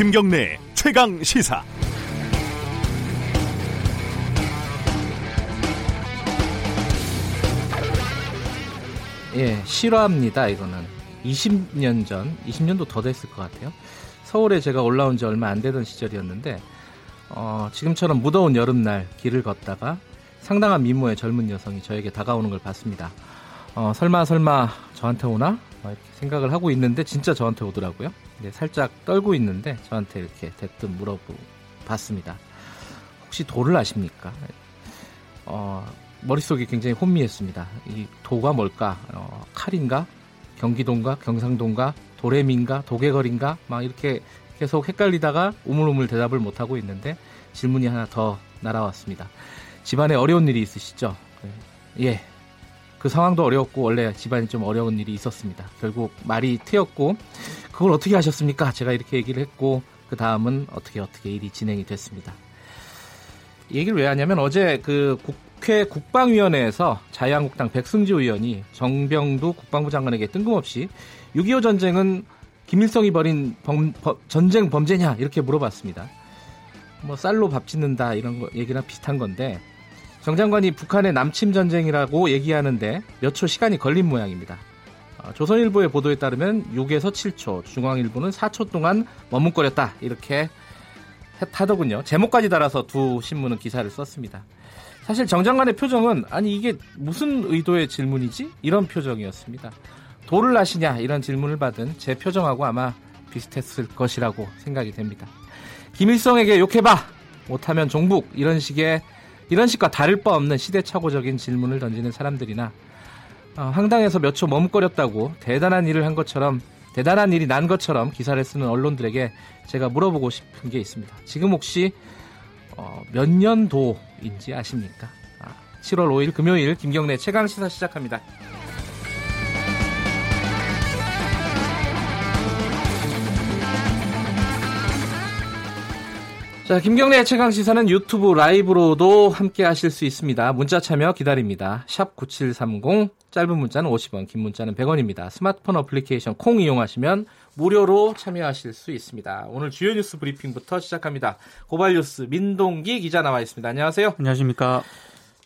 김경래 최강 시사. 예, 실화입니다. 이거는 20년 전, 20년도 더 됐을 것 같아요. 서울에 제가 올라온 지 얼마 안 되던 시절이었는데 어, 지금처럼 무더운 여름날 길을 걷다가 상당한 미모의 젊은 여성이 저에게 다가오는 걸 봤습니다. 어, 설마 설마 저한테 오나? 이렇게 생각을 하고 있는데 진짜 저한테 오더라고요. 네, 살짝 떨고 있는데 저한테 이렇게 대뜸 물어봤습니다. 혹시 도를 아십니까? 어, 머릿속이 굉장히 혼미했습니다. 이 도가 뭘까? 어, 칼인가? 경기도인가? 경상도인가? 도레민가? 도개걸인가? 막 이렇게 계속 헷갈리다가 우물우물 대답을 못하고 있는데 질문이 하나 더 날아왔습니다. 집안에 어려운 일이 있으시죠? 네. 예, 그 상황도 어려웠고 원래 집안이 좀 어려운 일이 있었습니다. 결국 말이 트였고 그걸 어떻게 하셨습니까? 제가 이렇게 얘기를 했고 그 다음은 어떻게 어떻게 일이 진행이 됐습니다. 얘기를 왜 하냐면 어제 그 국회 국방위원회에서 자유한국당 백승주 의원이 정병두 국방부 장관에게 뜬금없이 6.25 전쟁은 김일성이 벌인 범, 범, 전쟁 범죄냐 이렇게 물어봤습니다. 뭐 쌀로 밥 짓는다 이런 거 얘기랑 비슷한 건데 정 장관이 북한의 남침 전쟁이라고 얘기하는데 몇 초 시간이 걸린 모양입니다. 어, 조선일보의 보도에 따르면 6에서 7초, 중앙일보는 4초 동안 머뭇거렸다 이렇게 하더군요. 제목까지 달아서 두 신문은 기사를 썼습니다. 사실 정 장관의 표정은 아니 이게 무슨 의도의 질문이지? 이런 표정이었습니다. 도를 아시냐 이런 질문을 받은 제 표정하고 아마 비슷했을 것이라고 생각이 됩니다. 김일성에게 욕해봐 못하면 종북 이런 식의 이런 식과 다를 바 없는 시대착오적인 질문을 던지는 사람들이나 어, 황당해서 몇 초 머뭇거렸다고 대단한 일을 한 것처럼 대단한 일이 난 것처럼 기사를 쓰는 언론들에게 제가 물어보고 싶은 게 있습니다. 지금 혹시 어, 몇 년도인지 아십니까? 아, 7월 5일 금요일 김경래 최강 시사 시작합니다. 자, 김경래 최강 시사는 유튜브 라이브로도 함께 하실 수 있습니다. 문자 참여 기다립니다. 샵 9730 짧은 문자는 50원, 긴 문자는 100원입니다. 스마트폰 어플리케이션 콩 이용하시면 무료로 참여하실 수 있습니다. 오늘 주요 뉴스 브리핑부터 시작합니다. 고발 뉴스 민동기 기자 나와 있습니다. 안녕하세요. 안녕하십니까?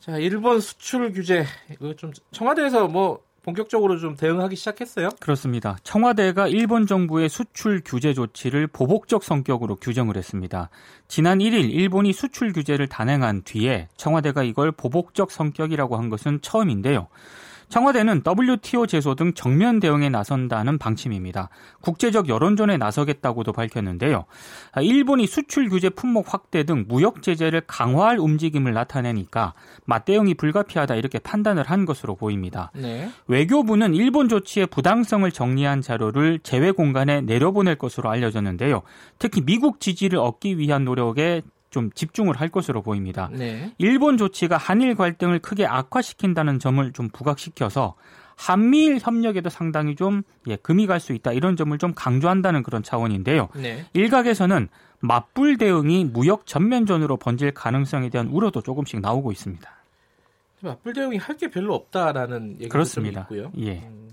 자, 일본 수출 규제 이거 좀 청와대에서 뭐 본격적으로 좀 대응하기 시작했어요? 그렇습니다. 청와대가 일본 정부의 수출 규제 조치를 보복적 성격으로 규정을 했습니다. 지난 1일 일본이 수출 규제를 단행한 뒤에 청와대가 이걸 보복적 성격이라고 한 것은 처음인데요. 청와대는 WTO 제소 등 정면 대응에 나선다는 방침입니다. 국제적 여론전에 나서겠다고도 밝혔는데요. 일본이 수출 규제 품목 확대 등 무역 제재를 강화할 움직임을 나타내니까 맞대응이 불가피하다 이렇게 판단을 한 것으로 보입니다. 네. 외교부는 일본 조치의 부당성을 정리한 자료를 제외 공간에 내려보낼 것으로 알려졌는데요. 특히 미국 지지를 얻기 위한 노력에 좀 집중을 할 것으로 보입니다. 네. 일본 조치가 한일 갈등을 크게 악화시킨다는 점을 좀 부각시켜서 한미일 협력에도 상당히 좀 예, 금이 갈 수 있다 이런 점을 좀 강조한다는 그런 차원인데요. 네. 일각에서는 맞불 대응이 무역 전면전으로 번질 가능성에 대한 우려도 조금씩 나오고 있습니다. 맞불 대응이 할 게 별로 없다라는 얘기도 그렇습니다. 있고요. 예. 음,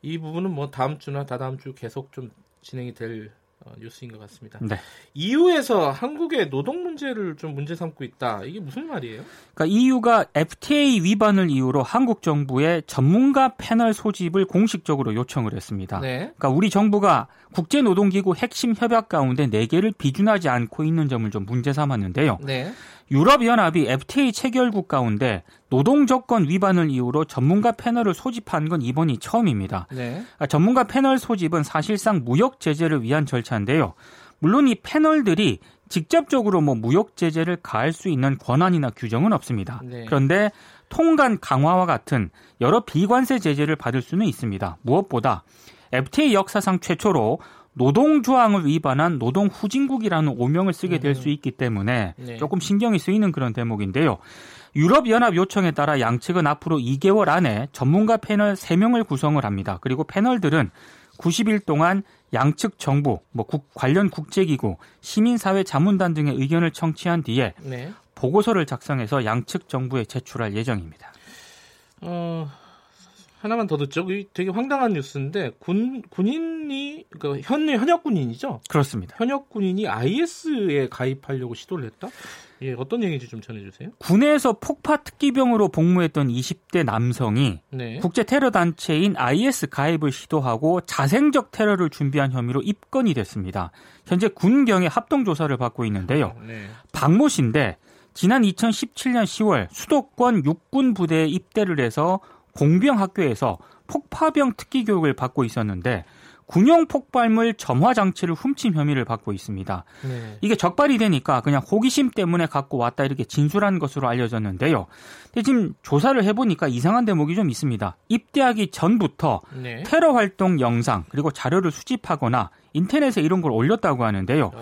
이 부분은 뭐 다음 주나 다다음 주 계속 좀 진행이 될 어, 뉴스인 것 같습니다. 네. EU에서 한국의 노동 문제를 좀 문제 삼고 있다. 이게 무슨 말이에요? 그러니까 EU가 FTA 위반을 이유로 한국 정부의 전문가 패널 소집을 공식적으로 요청을 했습니다. 네. 그러니까 우리 정부가 국제 노동기구 핵심 협약 가운데 4개를 비준하지 않고 있는 점을 좀 문제 삼았는데요. 네. 유럽연합이 FTA 체결국 가운데 노동 조건 위반을 이유로 전문가 패널을 소집한 건 이번이 처음입니다. 네. 아, 전문가 패널 소집은 사실상 무역 제재를 위한 절차인데요. 물론 이 패널들이 직접적으로 뭐 무역 제재를 가할 수 있는 권한이나 규정은 없습니다. 네. 그런데 통관 강화와 같은 여러 비관세 제재를 받을 수는 있습니다. 무엇보다 FTA 역사상 최초로 노동 조항을 위반한 노동 후진국이라는 오명을 쓰게 될 수 있기 때문에 네. 조금 신경이 쓰이는 그런 대목인데요. 유럽연합 요청에 따라 양측은 앞으로 2개월 안에 전문가 패널 3명을 구성을 합니다. 그리고 패널들은 90일 동안 양측 정부, 뭐 국, 관련 국제기구, 시민사회 자문단 등의 의견을 청취한 뒤에 네. 보고서를 작성해서 양측 정부에 제출할 예정입니다. 어, 하나만 더 듣죠. 되게 황당한 뉴스인데 군 군인이 그러니까 현 현역 군인이죠. 그렇습니다. 현역 군인이 IS에 가입하려고 시도를 했다. 예, 어떤 얘기인지 좀 전해주세요. 군에서 폭파 특기병으로 복무했던 20대 남성이 네. 국제 테러 단체인 IS 가입을 시도하고 자생적 테러를 준비한 혐의로 입건이 됐습니다. 현재 군경의 합동 조사를 받고 있는데요. 아, 네. 박모 씨인데 지난 2017년 10월 수도권 육군 부대에 입대를 해서 공병 학교에서 폭파병 특기 교육을 받고 있었는데 군용 폭발물 점화 장치를 훔친 혐의를 받고 있습니다. 네. 이게 적발이 되니까 그냥 호기심 때문에 갖고 왔다 이렇게 진술한 것으로 알려졌는데요. 근데 지금 조사를 해보니까 이상한 대목이 좀 있습니다. 입대하기 전부터 네. 테러 활동 영상 그리고 자료를 수집하거나 인터넷에 이런 걸 올렸다고 하는데요.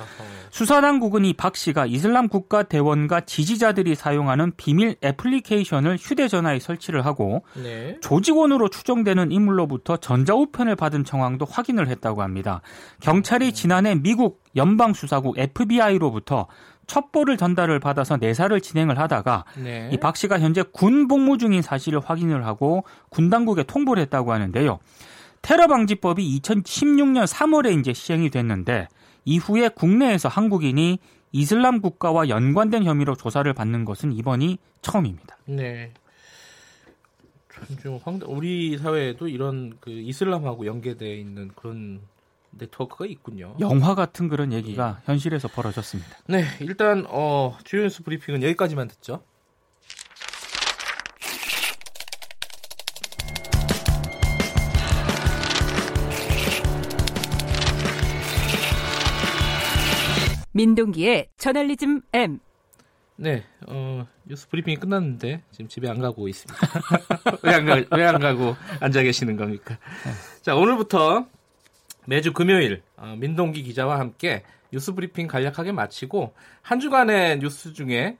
수사당국은 이 박 씨가 이슬람 국가 대원과 지지자들이 사용하는 비밀 애플리케이션을 휴대전화에 설치를 하고 네. 조직원으로 추정되는 인물로부터 전자우편을 받은 정황도 확인을 했다고 합니다. 경찰이 지난해 미국 연방수사국 FBI로부터 첩보를 전달을 받아서 내사를 진행을 하다가 네. 이박 씨가 현재 군 복무 중인 사실을 확인을 하고 군 당국에 통보를 했다고 하는데요. 테러 방지법이 2016년 3월에 이제 시행이 됐는데 이후에 국내에서 한국인이 이슬람 국가와 연관된 혐의로 조사를 받는 것은 이번이 처음입니다. 네. 좀 황당. 우리 사회에도 이런 그 이슬람하고 연계되어 있는 그런 네트워크가 있군요. 영화 같은 그런 얘기가 예. 현실에서 벌어졌습니다. 네, 일단 어, 주요 뉴스 브리핑은 여기까지만 듣죠. 민동기의 저널리즘 M. 네, 어, 뉴스 브리핑이 끝났는데 지금 집에 안 가고 있습니다. 왜 안 가, 왜 안 가고 앉아 계시는 겁니까? 자, 오늘부터 매주 금요일 어, 민동기 기자와 함께 뉴스 브리핑 간략하게 마치고 한 주간의 뉴스 중에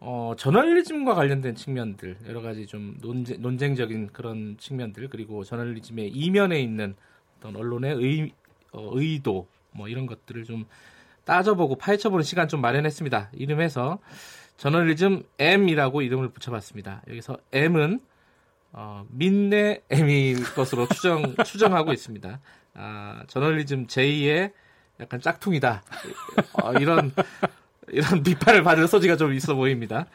어, 저널리즘과 관련된 측면들 여러 가지 좀 논쟁, 논쟁적인 그런 측면들 그리고 저널리즘의 이면에 있는 어떤 언론의 의, 어, 의도 뭐 이런 것들을 좀 따져보고 파헤쳐보는 시간 좀 마련했습니다. 이름에서 저널리즘 M이라고 이름을 붙여봤습니다. 여기서 M은 어, 민내 M일 것으로 추정 추정하고 있습니다. 아, 저널리즘 J의 약간 짝퉁이다. 어, 이런 이런 비판을 받을 소지가 좀 있어 보입니다.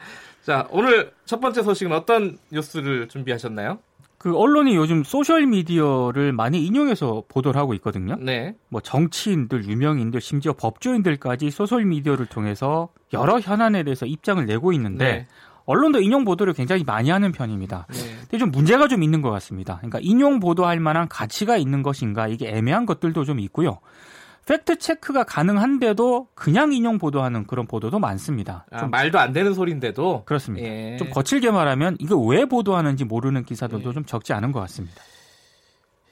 자, 오늘 첫 번째 소식은 어떤 뉴스를 준비하셨나요? 그 언론이 요즘 소셜 미디어를 많이 인용해서 보도를 하고 있거든요. 네. 뭐 정치인들, 유명인들, 심지어 법조인들까지 소셜 미디어를 통해서 여러 현안에 대해서 입장을 내고 있는데 네. 언론도 인용 보도를 굉장히 많이 하는 편입니다. 네. 근데 좀 문제가 좀 있는 것 같습니다. 그러니까 인용 보도할 만한 가치가 있는 것인가 이게 애매한 것들도 좀 있고요. 팩트 체크가 가능한데도 그냥 인용 보도하는 그런 보도도 많습니다. 아, 말도 안 되는 소리인데도 그렇습니다. 예. 좀 거칠게 말하면 이거 왜 보도하는지 모르는 기사들도 예. 좀 적지 않은 것 같습니다.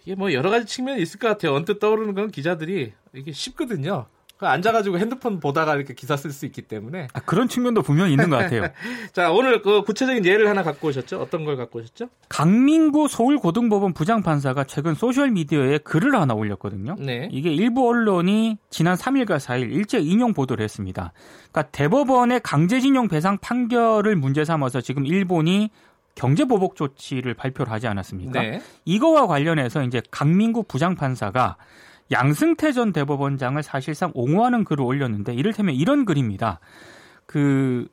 이게 뭐 여러 가지 측면이 있을 것 같아요. 언뜻 떠오르는 건 기자들이 이게 쉽거든요. 그 앉아가지고 핸드폰 보다가 이렇게 기사 쓸 수 있기 때문에 아, 그런 측면도 분명히 있는 것 같아요. 자 오늘 그 구체적인 예를 하나 갖고 오셨죠? 어떤 걸 갖고 오셨죠? 강민구 서울고등법원 부장판사가 최근 소셜 미디어에 글을 하나 올렸거든요. 네. 이게 일부 언론이 지난 3일과 4일 일제 인용 보도를 했습니다. 그러니까 대법원의 강제징용 배상 판결을 문제 삼아서 지금 일본이 경제보복 조치를 발표를 하지 않았습니까? 네. 이거와 관련해서 이제 강민구 부장판사가 양승태 전 대법원장을 사실상 옹호하는 글을 올렸는데 이를테면 이런 글입니다. 그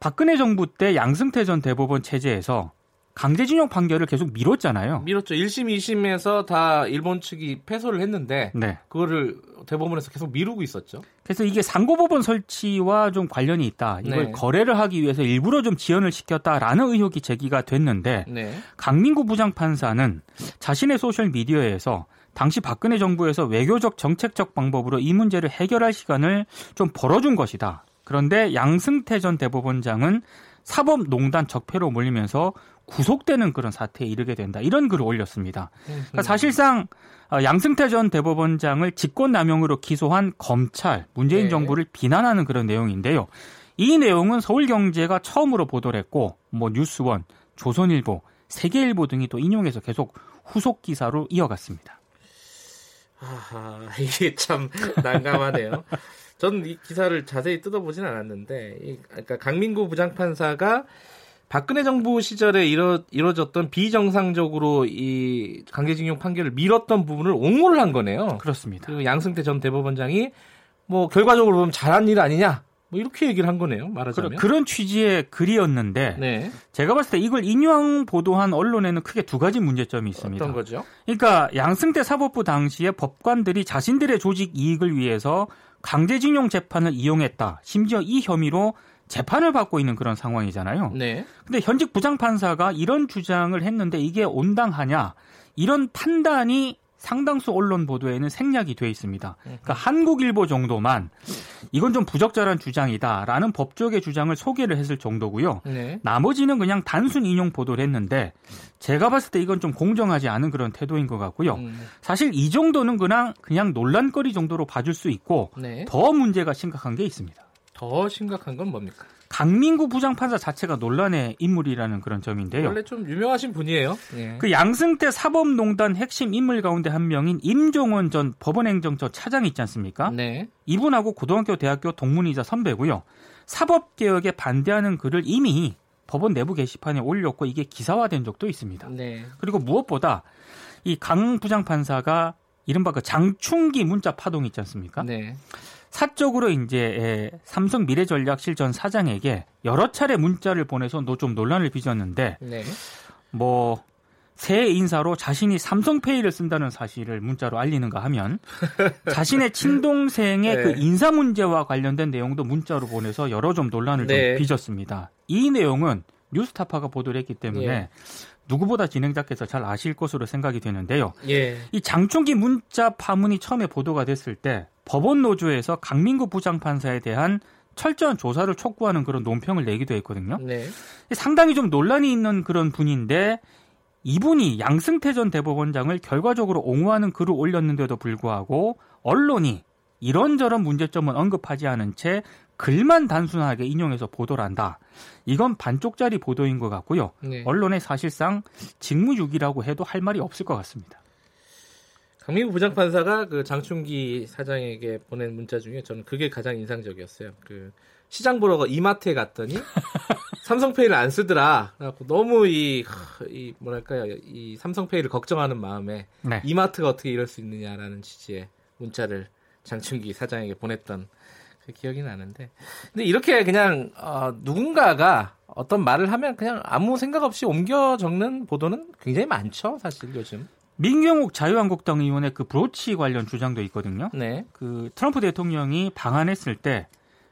박근혜 정부 때 양승태 전 대법원 체제에서 강제징용 판결을 계속 미뤘잖아요. 미뤘죠. 1심, 2심에서 다 일본 측이 패소를 했는데 네. 그거를 대법원에서 계속 미루고 있었죠. 그래서 이게 상고법원 설치와 좀 관련이 있다. 이걸 네. 거래를 하기 위해서 일부러 좀 지연을 시켰다라는 의혹이 제기가 됐는데 네. 강민구 부장판사는 자신의 소셜 미디어에서 당시 박근혜 정부에서 외교적 정책적 방법으로 이 문제를 해결할 시간을 좀 벌어준 것이다. 그런데 양승태 전 대법원장은 사법농단 적폐로 몰리면서 구속되는 그런 사태에 이르게 된다. 이런 글을 올렸습니다. 그러니까 사실상 어, 양승태 전 대법원장을 직권남용으로 기소한 검찰, 문재인 네. 정부를 비난하는 그런 내용인데요. 이 내용은 서울경제가 처음으로 보도를 했고, 뭐 뉴스원, 조선일보, 세계일보 등이 또 인용해서 계속 후속 기사로 이어갔습니다. 아, 이게 참 난감하네요. 저는 이 기사를 자세히 뜯어보진 않았는데, 이, 그러니까 강민구 부장판사가 박근혜 정부 시절에 이뤄, 이뤄졌던 비정상적으로 이 강제징용 판결을 미뤘던 부분을 옹호를 한 거네요. 그렇습니다. 그 양승태 전 대법원장이 뭐 결과적으로 보면 잘한 일 아니냐 뭐 이렇게 얘기를 한 거네요. 말하자면 그런, 그런 취지의 글이었는데 네. 제가 봤을 때 이걸 인용 보도한 언론에는 크게 두 가지 문제점이 있습니다. 어떤 거죠? 그러니까 양승태 사법부 당시에 법관들이 자신들의 조직 이익을 위해서 강제징용 재판을 이용했다. 심지어 이 혐의로 재판을 받고 있는 그런 상황이잖아요. 네. 근데 현직 부장판사가 이런 주장을 했는데 이게 온당하냐? 이런 판단이 상당수 언론 보도에는 생략이 돼 있습니다. 그러니까 한국일보 정도만 이건 좀 부적절한 주장이다라는 법조계 주장을 소개를 했을 정도고요. 네. 나머지는 그냥 단순 인용 보도를 했는데 제가 봤을 때 이건 좀 공정하지 않은 그런 태도인 것 같고요. 음, 사실 이 정도는 그냥 그냥 논란거리 정도로 봐줄 수 있고 네. 더 문제가 심각한 게 있습니다. 더 심각한 건 뭡니까? 강민구 부장판사 자체가 논란의 인물이라는 그런 점인데요. 원래 좀 유명하신 분이에요. 네. 그 양승태 사법농단 핵심 인물 가운데 한 명인 임종원 전 법원행정처 차장 있지 않습니까? 네. 이분하고 고등학교, 대학교 동문이자 선배고요. 사법개혁에 반대하는 글을 이미 법원 내부 게시판에 올렸고 이게 기사화된 적도 있습니다. 네. 그리고 무엇보다 이 강 부장판사가 이른바 그 장충기 문자 파동 있지 않습니까? 네. 사적으로 이제 삼성 미래전략실 전 사장에게 여러 차례 문자를 보내서 좀 논란을 빚었는데 네. 뭐 새 인사로 자신이 삼성페이를 쓴다는 사실을 문자로 알리는가 하면 자신의 친동생의 네. 그 인사 문제와 관련된 내용도 문자로 보내서 여러 좀 논란을 네. 좀 빚었습니다. 이 내용은 뉴스타파가 보도를 했기 때문에 예. 누구보다 진행자께서 잘 아실 것으로 생각이 되는데요. 예. 이 장충기 문자 파문이 처음에 보도가 됐을 때 법원 노조에서 강민구 부장판사에 대한 철저한 조사를 촉구하는 그런 논평을 내기도 했거든요. 네. 상당히 좀 논란이 있는 그런 분인데 이분이 양승태 전 대법원장을 결과적으로 옹호하는 글을 올렸는데도 불구하고 언론이 이런저런 문제점은 언급하지 않은 채 글만 단순하게 인용해서 보도를 한다. 이건 반쪽짜리 보도인 것 같고요. 네. 언론에 사실상 직무유기라고 해도 할 말이 없을 것 같습니다. 강민구 부장판사가 그 장충기 사장에게 보낸 문자 중에 저는 그게 가장 인상적이었어요. 그 시장 보러 가 이마트에 갔더니 삼성페이를 안 쓰더라. 그래갖고 너무 이, 이 뭐랄까요 이 삼성페이를 걱정하는 마음에 네. 이마트가 어떻게 이럴 수 있느냐라는 취지의 문자를 장충기 사장에게 보냈던 그 기억이 나는데 근데 이렇게 그냥 어, 누군가가 어떤 말을 하면 그냥 아무 생각 없이 옮겨 적는 보도는 굉장히 많죠 사실 요즘 민경욱 자유한국당 의원의 그 브로치 관련 주장도 있거든요. 네 그 트럼프 대통령이 방한했을 때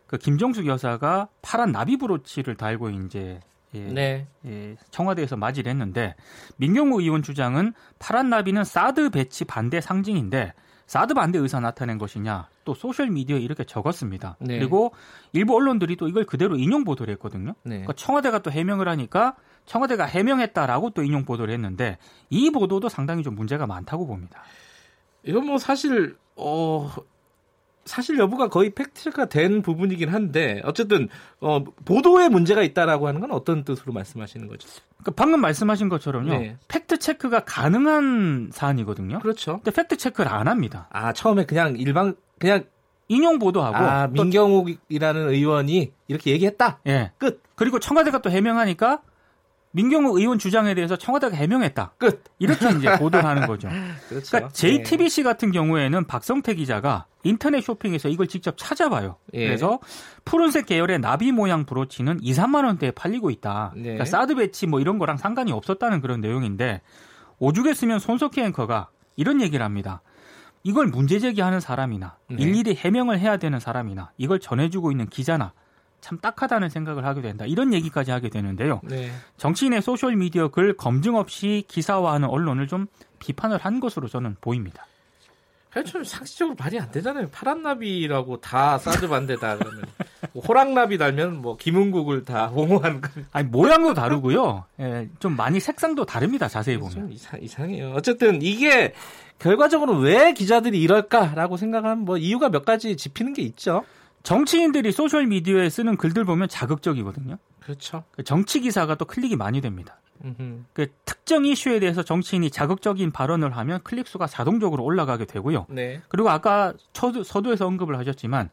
그 김정숙 여사가 파란 나비 브로치를 달고 이제 예, 네. 예, 청와대에서 맞이를 했는데 민경욱 의원 주장은 파란 나비는 사드 배치 반대 상징인데 사드 반대 의사 나타낸 것이냐 또 소셜 미디어에 이렇게 적었습니다. 네. 그리고 일부 언론들이 또 이걸 그대로 인용 보도를 했거든요. 네. 그러니까 청와대가 또 해명을 하니까 청와대가 해명했다라고 또 인용 보도를 했는데 이 보도도 상당히 좀 문제가 많다고 봅니다. 이건 뭐 사실 어 사실 여부가 거의 팩트가 된 부분이긴 한데 어쨌든 어 보도에 문제가 있다라고 하는 건 어떤 뜻으로 말씀하시는 거죠? 그러니까 방금 말씀하신 것처럼요. 네. 팩트 체크가 가능한 사안이거든요. 그렇죠. 근데 팩트 체크를 안 합니다. 아 처음에 그냥 일방 그냥 인용 보도하고 아 또- 민경욱이라는 의원이 이렇게 얘기했다. 예. 끝. 그리고 청와대가 또 해명하니까 민경욱 의원 주장에 대해서 청와대가 해명했다. 끝. 이렇게 이제 보도를 하는 거죠. 그렇죠. 그러니까 JTBC 같은 경우에는 박성태 기자가 인터넷 쇼핑에서 이걸 직접 찾아봐요. 예. 그래서 푸른색 계열의 나비 모양 브로치는 2, 3만 원대에 팔리고 있다. 네. 그러니까 사드 배치 뭐 이런 거랑 상관이 없었다는 그런 내용인데 오죽 했으면 손석희 앵커가 이런 얘기를 합니다. 이걸 문제 제기하는 사람이나 네. 일일이 해명을 해야 되는 사람이나 이걸 전해주고 있는 기자나 참 딱하다는 생각을 하게 된다. 이런 얘기까지 하게 되는데요. 네. 정치인의 소셜 미디어 글 검증 없이 기사화하는 언론을 좀 비판을 한 것으로 저는 보입니다. 좀 상식적으로 말이 안 되잖아요. 파란 나비라고 다 사드 반대다 그러면 뭐 호랑나비 달면 뭐 김흥국을 다 옹호하는 거 아니 모양도 다르고요. 예, 좀 많이 색상도 다릅니다. 자세히 보면. 좀 이상, 이상해요. 어쨌든 이게 결과적으로 왜 기자들이 이럴까라고 생각하면 뭐 이유가 몇 가지 짚히는 게 있죠. 정치인들이 소셜 미디어에 쓰는 글들 보면 자극적이거든요. 그렇죠. 그 정치 기사가 또 클릭이 많이 됩니다. 그 특정 이슈에 대해서 정치인이 자극적인 발언을 하면 클릭 수가 자동적으로 올라가게 되고요. 네. 그리고 아까 서두, 서두에서 언급을 하셨지만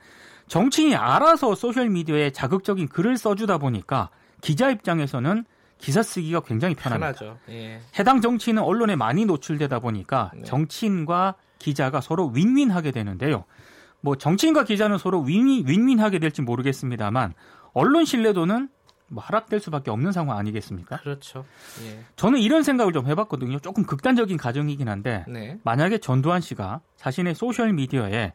정치인이 알아서 소셜 미디어에 자극적인 글을 써주다 보니까 기자 입장에서는 기사 쓰기가 굉장히 편합니다. 편하죠. 예. 해당 정치인은 언론에 많이 노출되다 보니까 네. 정치인과 기자가 서로 윈윈하게 되는데요. 뭐 정치인과 기자는 서로 윈윈, 윈윈하게 될지 모르겠습니다만 언론 신뢰도는 뭐 하락될 수밖에 없는 상황 아니겠습니까? 그렇죠. 예. 저는 이런 생각을 좀 해봤거든요. 조금 극단적인 가정이긴 한데 네. 만약에 전두환 씨가 자신의 소셜 미디어에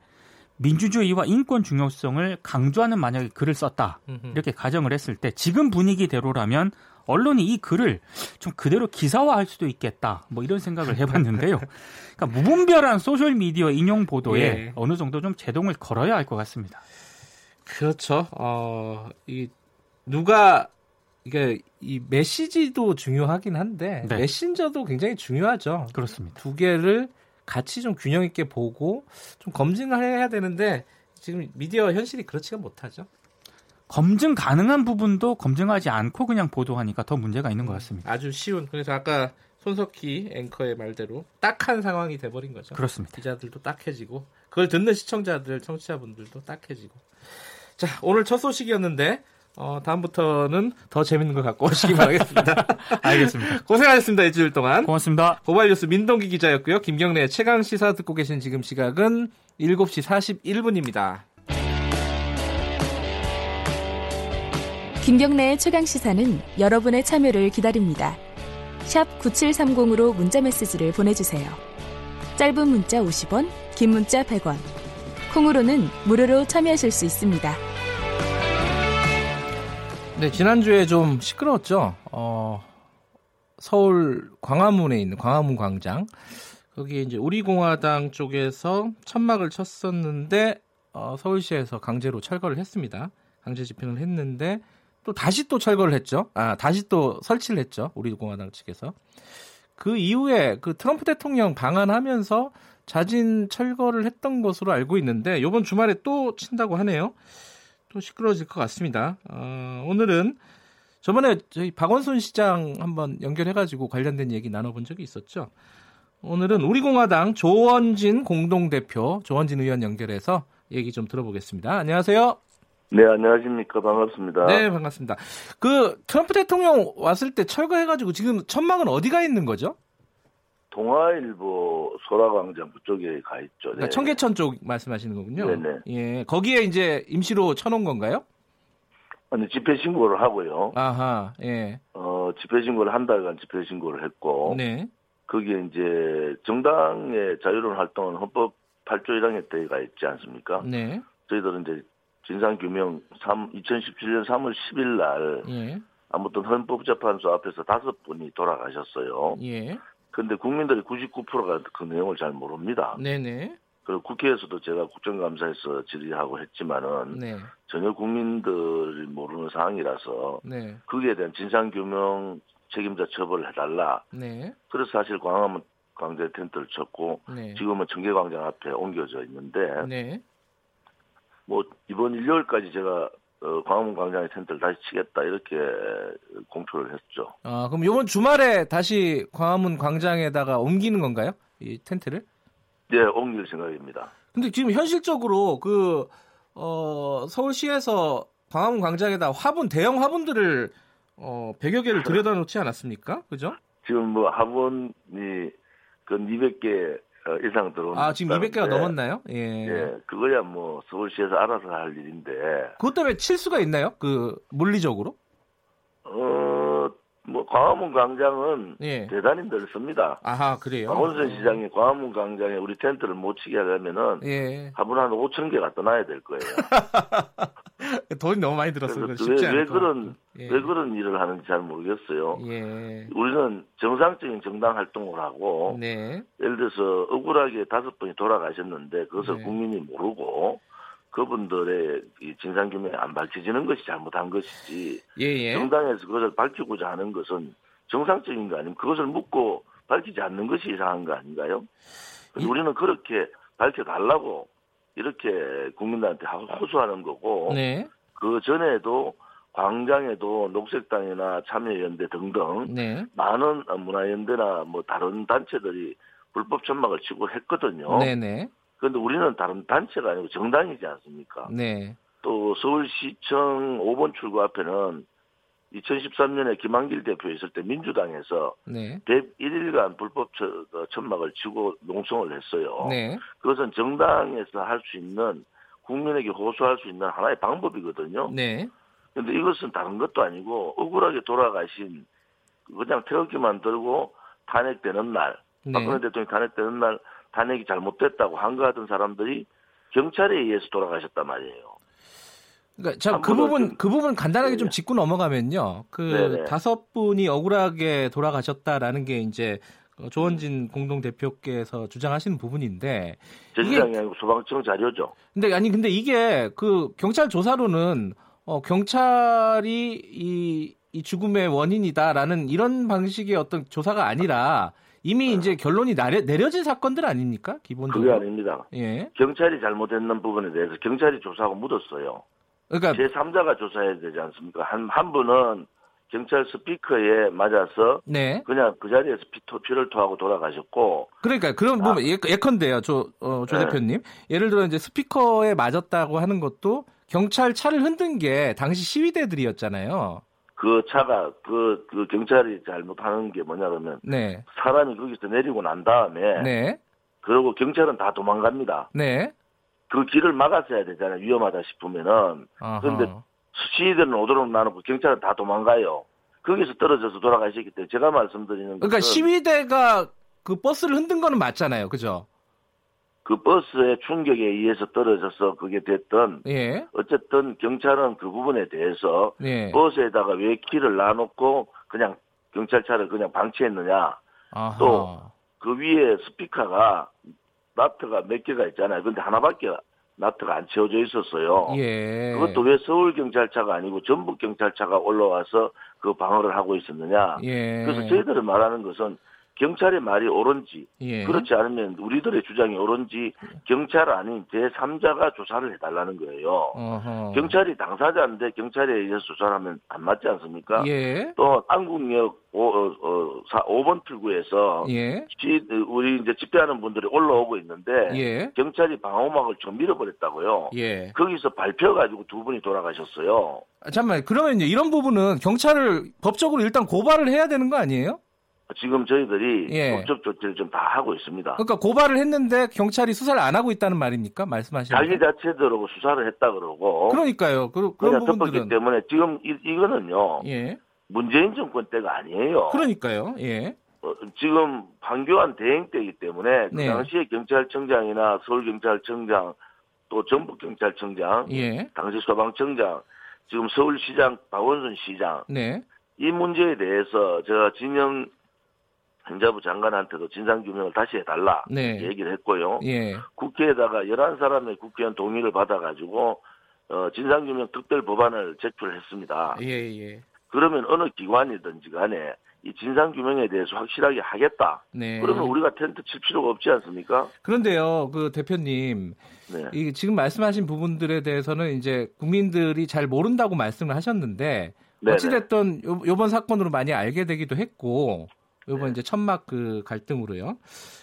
민주주의와 인권 중요성을 강조하는 만약에 글을 썼다 음흠. 이렇게 가정을 했을 때 지금 분위기대로라면 언론이 이 글을 좀 그대로 기사화할 수도 있겠다 뭐 이런 생각을 해봤는데요. 그러니까 무분별한 소셜 미디어 인용 보도에 예. 어느 정도 좀 제동을 걸어야 할 것 같습니다. 그렇죠. 어, 이 누가 이게 이 메시지도 중요하긴 한데 네. 메신저도 굉장히 중요하죠. 그렇습니다. 두 개를 같이 좀 균형 있게 보고 좀 검증을 해야 되는데 지금 미디어 현실이 그렇지가 못하죠. 검증 가능한 부분도 검증하지 않고 그냥 보도하니까 더 문제가 있는 것 같습니다. 아주 쉬운. 그래서 아까 손석희 앵커의 말대로 딱한 상황이 돼버린 거죠. 그렇습니다. 기자들도 딱해지고 그걸 듣는 시청자들, 청취자분들도 딱해지고. 자, 오늘 첫 소식이었는데 어, 다음부터는 더 재밌는 걸 갖고 오시기 바라겠습니다. 알겠습니다. 고생하셨습니다. 일주일 동안. 고맙습니다. 고발뉴스 민동기 기자였고요. 김경래 최강 시사 듣고 계신 지금 시각은 7시 41분입니다. 김경래의 최강 시사는 여러분의 참여를 기다립니다. 샵 9730으로 문자 메시지를 보내주세요. 짧은 문자 50원, 긴 문자 100원. 콩으로는 무료로 참여하실 수 있습니다. 네, 지난주에 좀 시끄러웠죠. 어, 서울 광화문에 있는 광화문 광장. 거기에 이제 우리공화당 쪽에서 천막을 쳤었는데, 어, 서울시에서 강제로 철거를 했습니다. 강제 집행을 했는데, 또 다시 또 철거를 했죠. 아, 다시 또 설치를 했죠. 우리 공화당 측에서. 그 이후에 그 트럼프 대통령 방한하면서 자진 철거를 했던 것으로 알고 있는데, 요번 주말에 또 친다고 하네요. 또 시끄러워질 것 같습니다. 어, 오늘은 저번에 저희 박원순 시장 한번 연결해가지고 관련된 얘기 나눠본 적이 있었죠. 오늘은 우리공화당 조원진 공동대표, 조원진 의원 연결해서 얘기 좀 들어보겠습니다. 안녕하세요. 네, 안녕하십니까. 반갑습니다. 네, 반갑습니다. 그 트럼프 대통령 왔을 때 철거해가지고 지금 천막은 어디가 있는 거죠? 동아일보 소라광장 그쪽에 가 있죠. 그러니까 네. 청계천 쪽 말씀하시는 거군요. 네네. 예, 거기에 이제 임시로 쳐놓은 건가요? 아니, 집회 신고를 하고요. 아하, 예, 어, 집회 신고를 한 달간 집회 신고를 했고, 네, 거기에 이제 정당의 자유로운 활동은 헌법 8조 1항에 때가 있지 않습니까? 네, 저희들은 이제 진상규명 3, 2017년 3월 10일 날 예, 아무튼 헌법재판소 앞에서 다섯 분이 돌아가셨어요. 예, 근데 국민들이 99%가 그 내용을 잘 모릅니다. 네네, 그리고 국회에서도 제가 국정감사에서 질의하고 했지만은 네, 전혀 국민들이 모르는 상황이라서 네, 거기에 대한 진상규명 책임자 처벌을 해달라. 네, 그래서 사실 광화문 광장에 텐트를 쳤고 네, 지금은 청계광장 앞에 옮겨져 있는데 네, 뭐 이번 일요일까지 제가 어, 광화문 광장에 텐트를 다시 치겠다 이렇게 공표를 했죠. 아, 그럼 이번 주말에 다시 광화문 광장에다가 옮기는 건가요? 이 텐트를? 네, 옮길 생각입니다. 근데 지금 현실적으로 그, 어, 서울시에서 광화문 광장에다 화분, 대형 화분들을, 어, 100여 개를 들여다 놓지 않았습니까? 그죠? 지금 뭐 화분이 그 200개 어, 이상 들어온 아, 지금 200개가 넘었나요? 예. 예, 그거야 뭐 서울시에서 알아서 할 일인데 그것 때문에 칠 수가 있나요? 그, 물리적으로? 어, 뭐 광화문 광장은 예. 대단히 넓습니다. 아하, 그래요? 박원순 시장이 광화문 광장에 우리 텐트를 못 치게 하려면은 예. 화분 한 5천 개가 떠나야 될 거예요. 돈이 너무 많이 들었어요. 쉽지 왜, 왜것 그런. 예. 왜 그런 일을 하는지 잘 모르겠어요. 예. 우리는 정상적인 정당 활동을 하고 네. 예를 들어서 억울하게 다섯 분이 돌아가셨는데 그것을 네. 국민이 모르고 그분들의 이 진상 규명이 안 밝혀지는 것이 잘못한 것이지 예, 예. 정당에서 그것을 밝히고자 하는 것은 정상적인 거 아니면 그것을 묻고 밝히지 않는 것이 이상한 거 아닌가요? 이- 우리는 그렇게 밝혀달라고 이렇게 국민들한테 호소하는 거고 네. 그 전에도 광장에도 녹색당이나 참여연대 등등 네. 많은 문화연대나 뭐 다른 단체들이 불법 천막을 치고 했거든요. 네네. 그런데 우리는 다른 단체가 아니고 정당이지 않습니까? 네. 또 서울시청 5번 출구 앞에는 2013년에 김한길 대표 있을 때 민주당에서 네. 101일간 불법 처, 어, 천막을 치고 농성을 했어요. 네. 그것은 정당에서 할 수 있는 국민에게 호소할 수 있는 하나의 방법이거든요. 네. 근데 이것은 다른 것도 아니고 억울하게 돌아가신 그냥 태극기만 들고 탄핵되는 날, 네. 박근혜 대통령이 탄핵되는 날 탄핵이 잘못됐다고 한거하던 사람들이 경찰에 의해서 돌아가셨단 말이에요. 그러니까 자, 한그 분은 부분 좀- 그 부분 간단하게 좀 네네. 짚고 넘어가면요. 그 네네. 다섯 분이 억울하게 돌아가셨다라는 게 이제 어, 조원진 공동 대표께서 주장하시는 부분인데 제 주장이 아니고 소방청 자료죠. 근데 아니 근데 이게 그 경찰 조사로는 어 경찰이 이, 이 죽음의 원인이다라는 이런 방식의 어떤 조사가 아니라 이미 이제 결론이 나려, 내려진 사건들 아닙니까? 기본적으로. 그게 아닙니다. 예. 경찰이 잘못했는 부분에 대해서 경찰이 조사하고 묻었어요. 그러니까 제3자가 조사해야 되지 않습니까? 한, 한 분은 경찰 스피커에 맞아서 네. 그냥 그 자리에서 피토, 피를 토하고 돌아가셨고, 그러니까 그런 부분 예, 예컨대요, 조, 어, 조 네. 대표님. 예를 들어 이제 스피커에 맞았다고 하는 것도 경찰 차를 흔든 게 당시 시위대들이었잖아요. 그 차가, 그, 그 경찰이 잘못하는 게 뭐냐 그러면, 네, 사람이 거기서 내리고 난 다음에, 네, 그리고 경찰은 다 도망갑니다. 네. 그 길을 막았어야 되잖아요. 위험하다 싶으면은. 아하. 그런데 시위대는 오도록 나누고 경찰은 다 도망가요. 거기서 떨어져서 돌아가셨기 때문에 제가 말씀드리는 그러니까 시위대가 그 버스를 흔든 거는 맞잖아요, 그죠? 그 버스의 충격에 의해서 떨어져서 그게 됐던 예, 어쨌든 경찰은 그 부분에 대해서 예. 버스에다가 왜 키를 놔놓고 그냥 경찰차를 그냥 방치했느냐. 아하. 또그 위에 스피커가 나트가 몇 개가 있잖아요. 근데 하나밖에 나트가 안 채워져 있었어요. 예. 그것도 왜 서울 경찰차가 아니고 전북 경찰차가 올라와서 그 방어를 하고 있었느냐. 예. 그래서 저희들이 말하는 것은 경찰의 말이 옳은지 예. 그렇지 않으면 우리들의 주장이 옳은지 경찰 아닌 제3자가 조사를 해달라는 거예요. 어허. 경찰이 당사자인데 경찰에 의해서 조사를 하면 안 맞지 않습니까? 예. 또 안국역 5, 어, 어, 4, 5번 출구에서 예. 시- 우리 이제 집회하는 분들이 올라오고 있는데 예. 경찰이 방어막을 좀 밀어버렸다고요. 예. 거기서 밟혀가지고 두 분이 돌아가셨어요. 아, 잠깐만. 그러면요. 이런 부분은 경찰을 법적으로 일단 고발을 해야 되는 거 아니에요? 지금 저희들이 예. 법적 조치를 좀 다 하고 있습니다. 그러니까 고발을 했는데 경찰이 수사를 안 하고 있다는 말입니까? 말씀하시는 자기 거. 자체대로 수사를 했다 그러고 그러니까요. 그, 그냥 덮었기 부분들은 때문에 지금 이, 이거는요 예. 문재인 정권 때가 아니에요. 그러니까요. 예. 어, 지금 황교안 대행 때이기 때문에 그 네. 당시에 경찰청장이나 서울경찰청장 또 전북경찰청장 예. 당시 소방청장 지금 서울시장 박원순 시장 네. 이 문제에 대해서 제가 진영 행자부 장관한테도 진상규명을 다시 해달라 네. 얘기를 했고요. 예. 국회에다가 11사람의 국회의원 동의를 받아가지고 어, 진상규명 특별 법안을 제출했습니다. 예, 예. 그러면 어느 기관이든지 간에 이 진상규명에 대해서 확실하게 하겠다. 네. 그러면 우리가 텐트 칠 필요가 없지 않습니까? 그런데요, 그 대표님, 네. 이 지금 말씀하신 부분들에 대해서는 이제 국민들이 잘 모른다고 말씀을 하셨는데 네네. 어찌됐든 요, 요번 사건으로 많이 알게 되기도 했고 요번 네. 이제 천막 그 갈등으로요.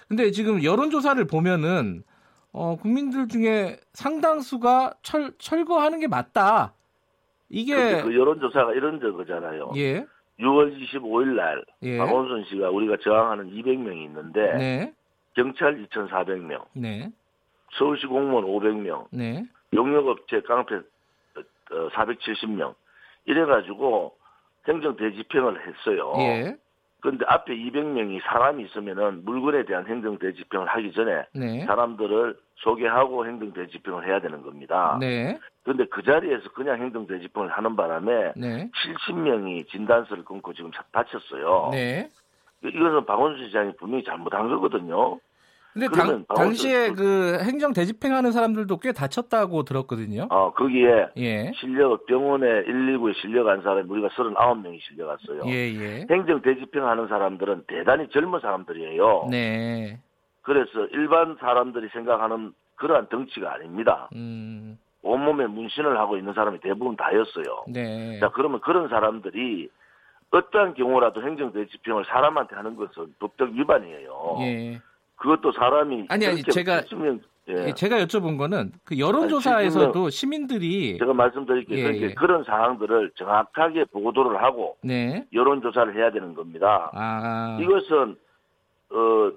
근데 지금 여론조사를 보면은 어, 국민들 중에 상당수가 철, 철거하는 게 맞다. 이게 그 여론조사가 이런 거잖아요. 예, 6월 25일 날 예, 박원순 씨가 우리가 저항하는 200명이 있는데 네, 경찰 2,400명, 네, 서울시 공무원 500명, 네, 용역업체 깡패 어, 470명 이래가지고 행정 대집행을 했어요. 예, 그런데 앞에 200명이 사람이 있으면은 물건에 대한 행정 대집행을 하기 전에 네, 사람들을 소개하고 행정 대집행을 해야 되는 겁니다. 네, 그런데 그 자리에서 그냥 행정 대집행을 하는 바람에 네, 70명이 진단서를 끊고 지금 다쳤어요. 네. 이것은 박원순 시장이 분명히 잘못한 거거든요. 근데 당, 당시에 박원순- 그 행정 대집행하는 사람들도 꽤 다쳤다고 들었거든요. 어, 거기에 예, 실려 병원에 119에 실려간 사람이 우리가 39명이 실려갔어요. 예, 예. 행정 대집행하는 사람들은 대단히 젊은 사람들이에요. 네, 그래서 일반 사람들이 생각하는 그러한 덩치가 아닙니다. 음, 온몸에 문신을 하고 있는 사람이 대부분 다였어요. 네, 자, 그러면 그런 사람들이 어떠한 경우라도 행정 대집행을 사람한테 하는 것은 법적 위반이에요. 예. 그것도 사람이 아니, 아니, 제가- 했으면 예. 제가 여쭤본 거는 그 여론조사에서도 시민들이 제가 말씀드릴게요. 예, 예. 그런 사항들을 정확하게 보도를 하고 네. 여론조사를 해야 되는 겁니다. 아. 이것은 어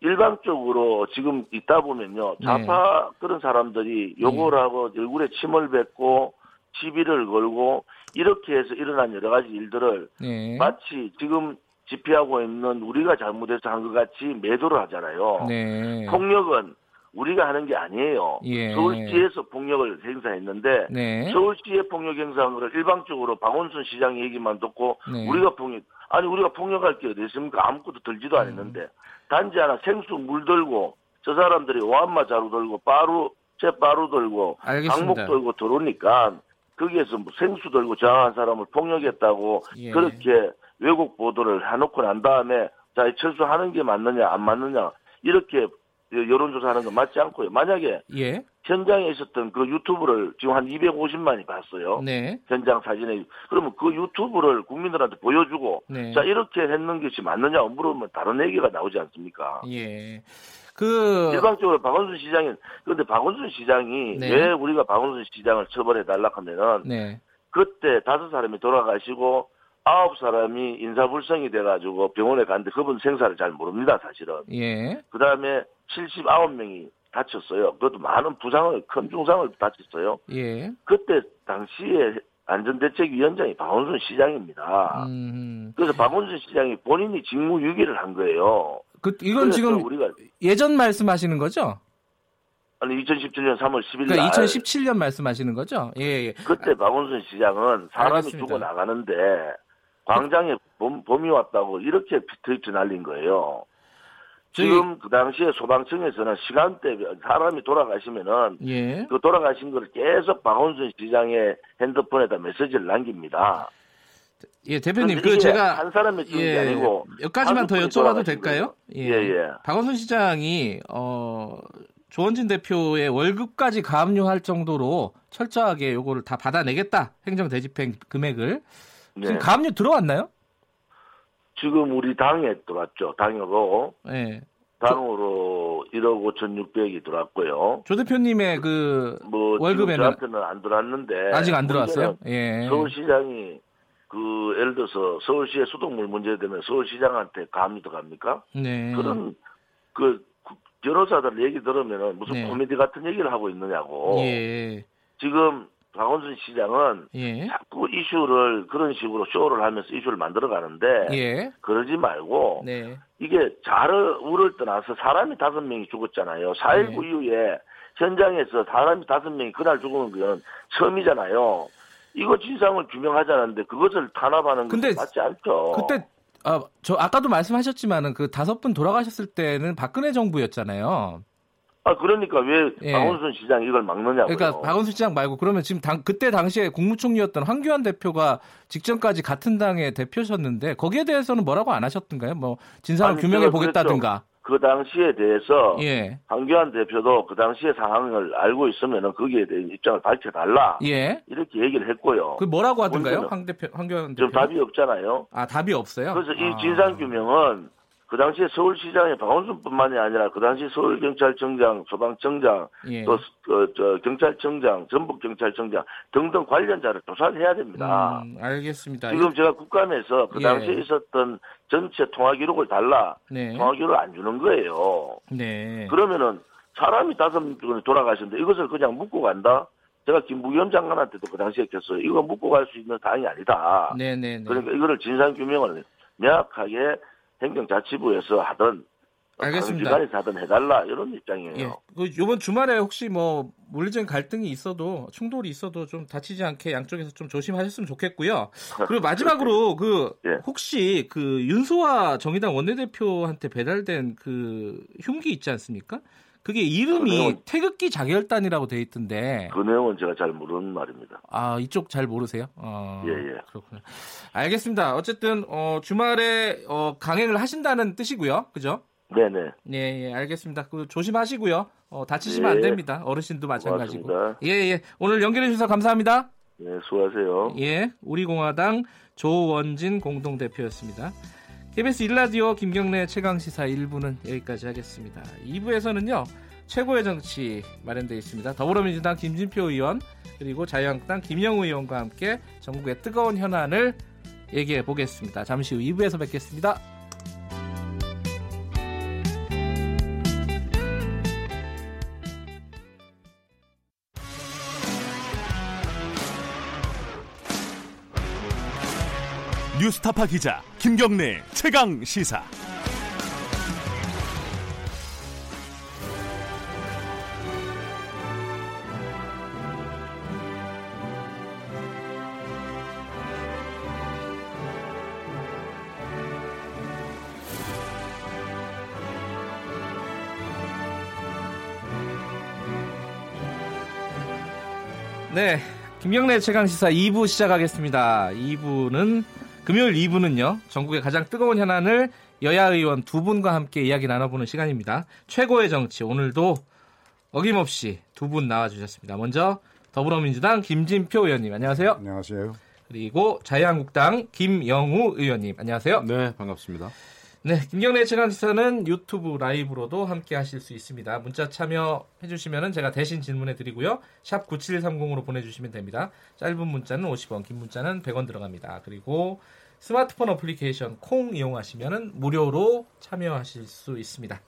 일방적으로 지금 있다 보면요 네. 좌파 그런 사람들이 욕을 하고 얼굴에 침을 뱉고 시비를 걸고 이렇게 해서 일어난 여러 가지 일들을 네. 마치 지금 집회하고 있는 우리가 잘못해서 한 것 같이 매도를 하잖아요. 네. 폭력은 우리가 하는 게 아니에요. 예. 서울시에서 폭력을 행사했는데 네. 서울시의 폭력 행사한 거를 일방적으로 박원순 시장 얘기만 듣고 네. 우리가 폭력 아니 우리가 폭력할 게 어디 있습니까? 아무것도 들지도 음. 않았는데 단지 하나 생수 물 들고 저 사람들이 오한마 자루 들고 빠루 제 빠루 들고. 강목 들고 들어오니까 거기에서 뭐 생수 들고 저항한 사람을 폭력했다고 예. 그렇게 왜곡 보도를 해놓고 난 다음에 자 철수하는 게 맞느냐 안 맞느냐 이렇게 여론조사하는 건 맞지 않고요. 만약에 예. 현장에 있었던 그 유튜브를 지금 한 250만이 봤어요. 네. 현장 사진에 그러면 그 유튜브를 국민들한테 보여주고 네. 자 이렇게 했는 것이 맞느냐 물으면 다른 얘기가 나오지 않습니까? 예. 그 일방적으로 박원순 시장이 그런데 박원순 시장이 네. 왜 우리가 박원순 시장을 처벌해 달라 하면은 네. 그때 다섯 사람이 돌아가시고 아홉 사람이 인사불성이 돼가지고 병원에 갔는데 그분 생사를 잘 모릅니다 사실은. 예. 그 다음에 79명이 다쳤어요. 그것도 많은 부상을 큰 중상을 다쳤어요. 예. 그때 당시에 안전대책위원장이 박원순 시장입니다. 음. 그래서 박원순 시장이 본인이 직무유기를 한 거예요. 그 이건 지금 우리가 예전 말씀하시는 거죠? 아니 2017년 3월 10일 그러니까 날 2017년 말씀하시는 거죠? 예, 예. 그때 박원순 시장은 사람이 알겠습니다. 죽어 나가는데 광장에 범, 범이 왔다고 이렇게 트위트 날린 거예요. 지금 그 당시에 소방청에서는 시간대 사람이 돌아가시면은 예. 그 돌아가신 거를 계속 박원순 시장의 핸드폰에다 메시지를 남깁니다. 예, 대표님 그 제가 한 사람의 찍은 게 예, 아니고 몇 가지만 더 여쭤봐도 될까요? 거예요. 예, 예. 박원순 시장이 어 조원진 대표의 월급까지 가압류할 정도로 철저하게 요거를 다 받아내겠다. 행정 대집행 금액을. 네. 지금 가압류 들어왔나요? 지금 우리 당에 들어왔죠. 당으로 예. 당으로 1억 5천6백이 들어왔고요. 조 대표님의 그 뭐 월급에는 저한테는 안 들어왔는데 아직 안 들어왔어요? 예. 서울시장이 그 예를 들어서 서울시의 수돗물 문제 되면 서울시장한테 감이 들어갑니까? 네. 그런 그 구- 변호사들 얘기 들으면은 무슨 네. 코미디 같은 얘기를 하고 있느냐고. 예. 지금 박원순 시장은 예. 자꾸 이슈를 그런 식으로 쇼를 하면서 이슈를 만들어 가는데 예. 그러지 말고 네. 이게 자를 우를 떠나서 사람이 다섯 명이 죽었잖아요. 4.19 네. 이후에 현장에서 사람이 다섯 명이 그날 죽은 건 처음이잖아요. 이거 진상을 규명하자는데 그것을 탄압하는 건 맞지 않죠. 그때 아, 저 아까도 말씀하셨지만은 그 다섯 분 돌아가셨을 때는 박근혜 정부였잖아요. 아 그러니까 왜 예. 박원순 시장이 이걸 막느냐고요. 그러니까 박원순 시장 말고 그러면 지금 당 그때 당시에 국무총리였던 황교안 대표가 직전까지 같은 당의 대표셨는데 거기에 대해서는 뭐라고 안 하셨던가요? 뭐 진상을 아니, 규명해 보겠다든가. 그 당시에 대해서 예. 황교안 대표도 그 당시의 상황을 알고 있으면은 거기에 대한 입장을 밝혀달라 예. 이렇게 얘기를 했고요. 그 뭐라고 하던가요? 황 대표 황교안 지금 대표. 답이 없잖아요. 아 답이 없어요. 그래서 이 아. 진상 규명은 그 당시에 서울시장의 박원순뿐만이 아니라 그 당시 서울경찰청장, 소방청장, 예. 또 그, 저, 경찰청장, 전북경찰청장 등등 관련자를 조사를 해야 됩니다. 음, 알겠습니다. 지금 제가 국감에서 그 예. 당시에 있었던 전체 통화 기록을 달라 네. 통화 기록을 안 주는 거예요. 네. 그러면은 사람이 다섯 분이 돌아가셨는데 이것을 그냥 묻고 간다? 제가 김부겸 장관한테도 그 당시에 했어요. 이거 묻고 갈 수 있는 사항이 아니다. 네, 네, 네. 그러니까 이거를 진상 규명을 명확하게 행정자치부에서 하든 알겠습니다. 기관에서 하든 해달라 이런 입장이에요. 예. 그 요번 주말에 혹시 뭐 물리적인 갈등이 있어도 충돌이 있어도 좀 다치지 않게 양쪽에서 좀 조심하셨으면 좋겠고요. 그리고 마지막으로 그 예. 혹시 그 윤소아 정의당 원내대표한테 배달된 그 흉기 있지 않습니까? 그게 이름이 그거는- 태극기 자결단이라고 돼 있던데 그 내용은 제가 잘 모르는 말입니다. 아 이쪽 잘 모르세요? 어, 예, 예. 그렇군요. 알겠습니다. 어쨌든 어, 주말에 어, 강행을 하신다는 뜻이고요, 그죠? 네네. 네, 예, 알겠습니다. 그 조심하시고요. 어, 다치시면 네. 안 됩니다. 어르신도 마찬가지고. 고맙습니다. 예, 예. 오늘 연결해 주셔서 감사합니다. 네, 수고하세요. 예, 우리공화당 조원진 공동대표였습니다. KBS 일라디오 김경래 최강시사 1부는 여기까지 하겠습니다. 2부에서는요, 최고의 정치 마련되어 있습니다. 더불어민주당 김진표 의원 그리고 자유한국당 김영우 의원과 함께 전국의 뜨거운 현안을 얘기해 보겠습니다. 잠시 후 2부에서 뵙겠습니다. 뉴스타파 기자 김경래 최강 시사. 네, 김경래 최강 시사 2부 시작하겠습니다. 2부는 금요일 2부는요. 전국의 가장 뜨거운 현안을 여야 의원 두 분과 함께 이야기 나눠보는 시간입니다. 최고의 정치 오늘도 어김없이 두 분 나와주셨습니다. 먼저 더불어민주당 김진표 의원님 안녕하세요. 안녕하세요. 그리고 자유한국당 김영우 의원님 안녕하세요. 네, 반갑습니다. 네, 김경래 최강시사는 유튜브 라이브로도 함께 하실 수 있습니다. 문자 참여해 주시면 제가 대신 질문해 드리고요. 샵 9730으로 보내주시면 됩니다. 짧은 문자는 50원, 긴 문자는 100원 들어갑니다. 그리고 스마트폰 어플리케이션 콩 이용하시면 무료로 참여하실 수 있습니다.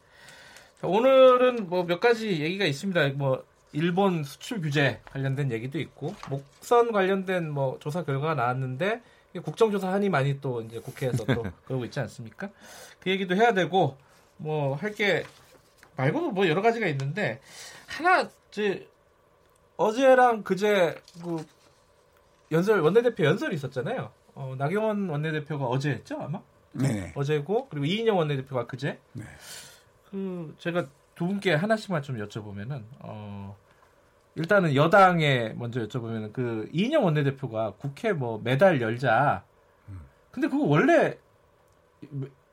자, 오늘은 뭐 몇 가지 얘기가 있습니다. 뭐 일본 수출 규제 관련된 얘기도 있고 목선 관련된 뭐 조사 결과가 나왔는데 국정조사 하니 많이 또 이제 국회에서 또 그러고 있지 않습니까? 그 얘기도 해야 되고 뭐 할 게 말고도 뭐 여러 가지가 있는데 하나 이제 어제랑 그제 그 연설 원내대표 연설이 있었잖아요. 어, 나경원 원내대표가 어제 했죠 아마? 네. 어제고 그리고 이인영 원내대표가 그제. 네. 그 제가 두 분께 하나씩만 좀 여쭤보면은 어 일단은 여당에 먼저 여쭤보면 그 이인영 원내대표가 국회 뭐 매달 열자. 근데 그거 원래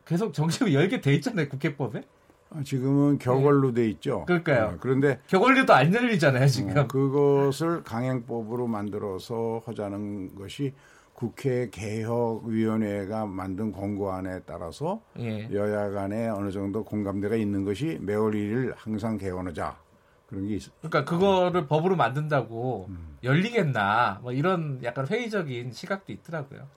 계속 정식으로 열게 돼 있잖아요 국회법에. 아, 지금은 격월로 돼 있죠. 그러니까요. 어, 그런데 격월료도 안 열리잖아요 지금. 어, 그것을 강행법으로 만들어서 하자는 것이 국회 개혁위원회가 만든 권고안에 따라서 예. 여야 간에 어느 정도 공감대가 있는 것이 매월 1일 항상 개원하자 그런 게 있, 그러니까 그거를 법으로 만든다고 열리겠나 뭐 이런 약간 회의적인 시각도 있더라고요.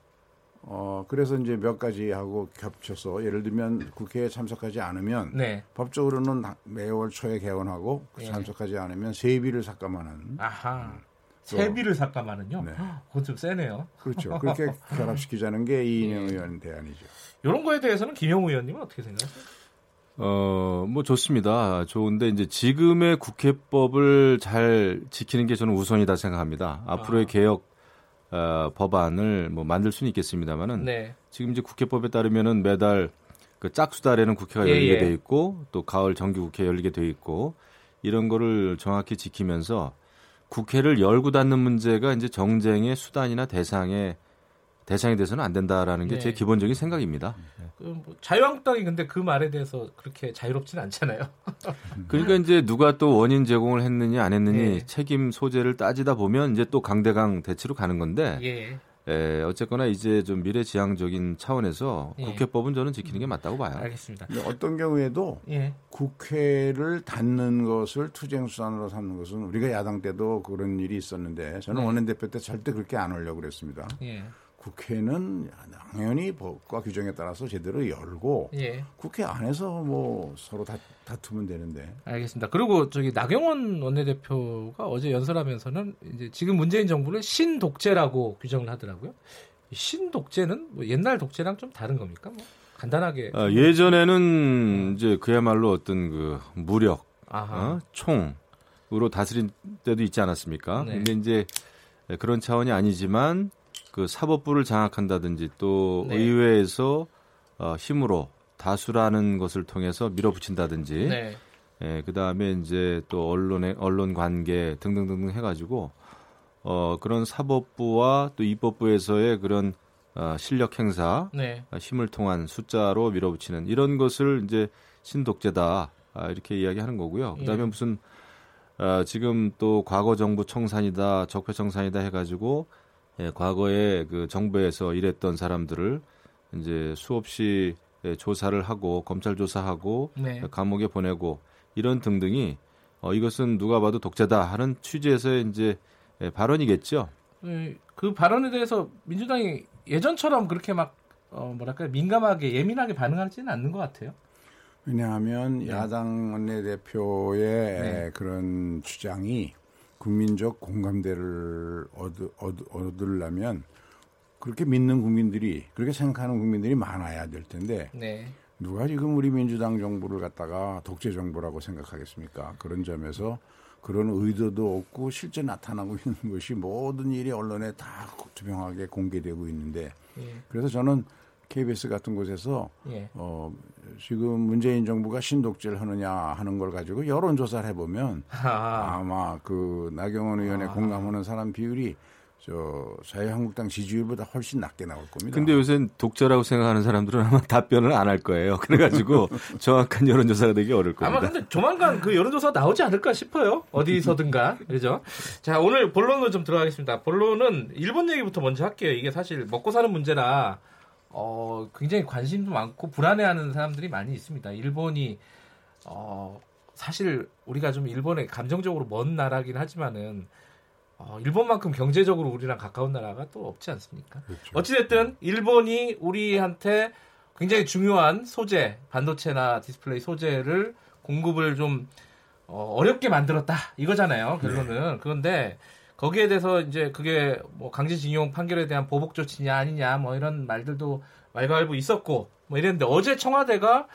어, 그래서 이제 몇 가지 하고 겹쳐서 예를 들면 국회에 참석하지 않으면 네. 법적으로는 매월 초에 개원하고 예. 참석하지 않으면 세비를 삭감하는 아하. 또- 세비를 삭감하는요? 네. 그건 좀 세네요. 그렇죠. 그렇게 결합시키자는 게 이인영 의원 대안이죠. 이런 거에 대해서는 김영우 의원님은 어떻게 생각하세요? 어, 뭐 좋습니다. 좋은데 이제 지금의 국회법을 잘 지키는 게 저는 우선이다 생각합니다. 앞으로의 아. 개혁 어, 법안을 뭐 만들 수는 있겠습니다만은 네. 지금 이제 국회법에 따르면은 매달 그 짝수달에는 국회가 예, 열리게 예. 돼 있고 또 가을 정기 국회 열리게 돼 있고 이런 거를 정확히 지키면서 국회를 열고 닫는 문제가 이제 정쟁의 수단이나 대상의 대상이 돼서는 안 된다라는 게 네. 제 기본적인 생각입니다. 그뭐 자유한국당이 근데 그 말에 대해서 그렇게 자유롭지는 않잖아요. 그러니까 이제 누가 또 원인 제공을 했느냐 안 했느니 예. 책임 소재를 따지다 보면 이제 또 강대강 대치로 가는 건데 예. 에, 어쨌거나 이제 좀 미래지향적인 차원에서 예. 국회법은 저는 지키는 게 맞다고 봐요. 알겠습니다. 근데 어떤 경우에도 예. 국회를 닫는 것을 투쟁수단으로 삼는 것은 우리가 야당 때도 그런 일이 있었는데 저는 네. 원내대표 때 절대 그렇게 안 하려고 그랬습니다. 예. 국회는 당연히 법과 규정에 따라서 제대로 열고 예. 국회 안에서 뭐 서로 다, 다투면 되는데 알겠습니다. 그리고 저기 나경원 원내대표가 어제 연설하면서는 이제 지금 문재인 정부를 신독재라고 규정을 하더라고요. 이 신독재는 뭐 옛날 독재랑 좀 다른 겁니까? 뭐 간단하게. 어, 예전에는 이제 그야말로 어떤 그 무력, 아하. 어? 총으로 다스린 때도 있지 않았습니까? 네. 근데 이제 그런 차원이 아니지만 그 사법부를 장악한다든지 또 네. 의회에서 어, 힘으로 다수라는 것을 통해서 밀어붙인다든지 네. 예, 그 다음에 이제 또 언론의 언론 관계 등등등등 해가지고 어 그런 사법부와 또 입법부에서의 그런 어, 실력 행사, 네. 어, 힘을 통한 숫자로 밀어붙이는 이런 것을 이제 신독재다 아, 이렇게 이야기하는 거고요. 그 다음에 예. 무슨 어, 지금 또 과거 정부 청산이다, 적폐 청산이다 해가지고 예, 과거에 그 정부에서 일했던 사람들을 이제 수없이 예, 조사를 하고 검찰 조사하고 네. 감옥에 보내고 이런 등등이 어, 이것은 누가 봐도 독재다 하는 취지에서의 이제 예, 발언이겠죠. 예, 그 발언에 대해서 민주당이 예전처럼 그렇게 막 어, 뭐랄까 민감하게 예민하게 반응하지는 않는 것 같아요. 왜냐하면 야당 원내대표의 네. 그런 주장이 국민적 공감대를 얻, 얻, 얻 으려면 그렇게 믿는 국민들이 그렇게 생각하는 국민들이 많아야 될 텐데 네. 누가 지금 우리 민주당 정부를 갖다가 독재 정부라고 생각하겠습니까? 그런 점에서 그런 의도도 없고 실제 나타나고 있는 것이 모든 일이 언론에 다 투명하게 공개되고 있는데 예. 그래서 저는 KBS 같은 곳에서 예. 어, 지금 문재인 정부가 신독재를 하느냐 하는 걸 가지고 여론 조사를 해보면 아, 아마 그 나경원 의원에 공감하는 사람 비율이 저 자유한국당 지지율보다 훨씬 낮게 나올 겁니다. 근데 요새 독재라고 생각하는 사람들은 아마 답변을 안 할 거예요. 그래가지고 정확한 여론조사가 되기 어려울 아마 겁니다. 근데 조만간 그 여론조사 나오지 않을까 싶어요. 어디서든가. 그죠? 자, 오늘 본론으로 좀 들어가겠습니다. 본론은 일본 얘기부터 먼저 할게요. 이게 사실 먹고 사는 문제라, 어, 굉장히 관심도 많고 불안해하는 사람들이 많이 있습니다. 일본이, 어, 사실 우리가 좀 일본에 감정적으로 먼 나라긴 하지만은, 어, 일본만큼 경제적으로 우리랑 가까운 나라가 또 없지 않습니까? 어찌됐든 일본이 우리한테 굉장히 중요한 소재, 반도체나 디스플레이 소재를 공급을 좀 어, 어렵게 만들었다 이거잖아요 결론은. 그런데 거기에 대해서 이제 그게 뭐 강제징용 판결에 대한 보복 조치냐 아니냐 뭐 이런 말들도 말발부 있었고 뭐 이랬는데 어제 청와대가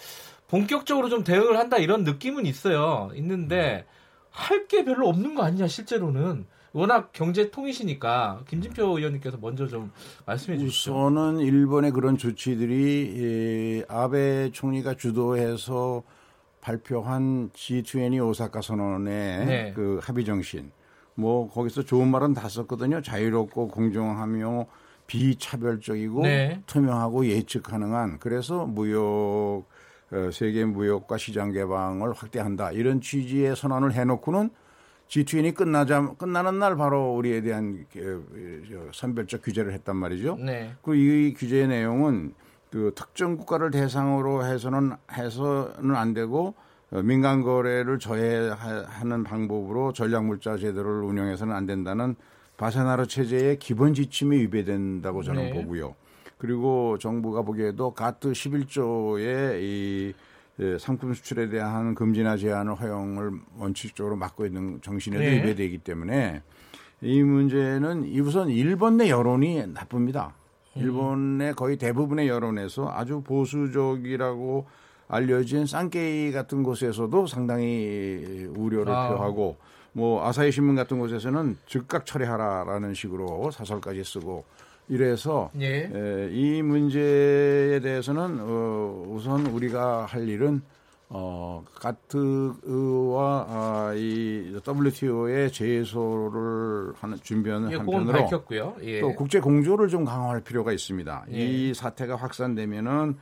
본격적으로 좀 대응을 한다 이런 느낌은 있어요. 있는데 할 게 별로 없는 거 아니냐 실제로는. 워낙 경제 통이시니까 김진표 의원님께서 먼저 좀 말씀해 주시죠. 우선은 일본의 그런 조치들이 이 아베 총리가 주도해서 발표한 G20 오사카 선언의 네. 그 합의 정신. 뭐 거기서 좋은 말은 다 썼거든요. 자유롭고 공정하며 비차별적이고 네. 투명하고 예측 가능한 그래서 무역 어, 세계 무역과 시장 개방을 확대한다 이런 취지의 선언을 해놓고는 G20이 끝나자 끝나는 날 바로 우리에 대한 그, 저, 선별적 규제를 했단 말이죠. 네. 그리고 이 규제 내용은 그 특정 국가를 대상으로 해서는 해서는 안 되고 어, 민간 거래를 저해하는 방법으로 전략물자 제도를 운영해서는 안 된다는 바세나르 체제의 기본 지침이 위배된다고 저는 네. 보고요. 그리고 정부가 보기에도 가트 11조의 이 예, 상품 수출에 대한 금지나 제한을 허용을 원칙적으로 막고 있는 정신에도 네. 위배되기 때문에 이 문제는 이 우선 일본 내 여론이 나쁩니다. 일본의 거의 대부분의 여론에서 아주 보수적이라고 알려진 쌍케이 같은 곳에서도 상당히 우려를 아. 표하고 뭐 아사히 신문 같은 곳에서는 즉각 처리하라라는 식으로 사설까지 쓰고 이래서 예. 에, 이 문제에 대해서는 어, 우선 우리가 할 일은 어, 가트와 아, 이 WTO의 제소를 하는 준비하는 예, 한편으로. 예. 또 국제 공조를 좀 강화할 필요가 있습니다. 예. 이 사태가 확산되면은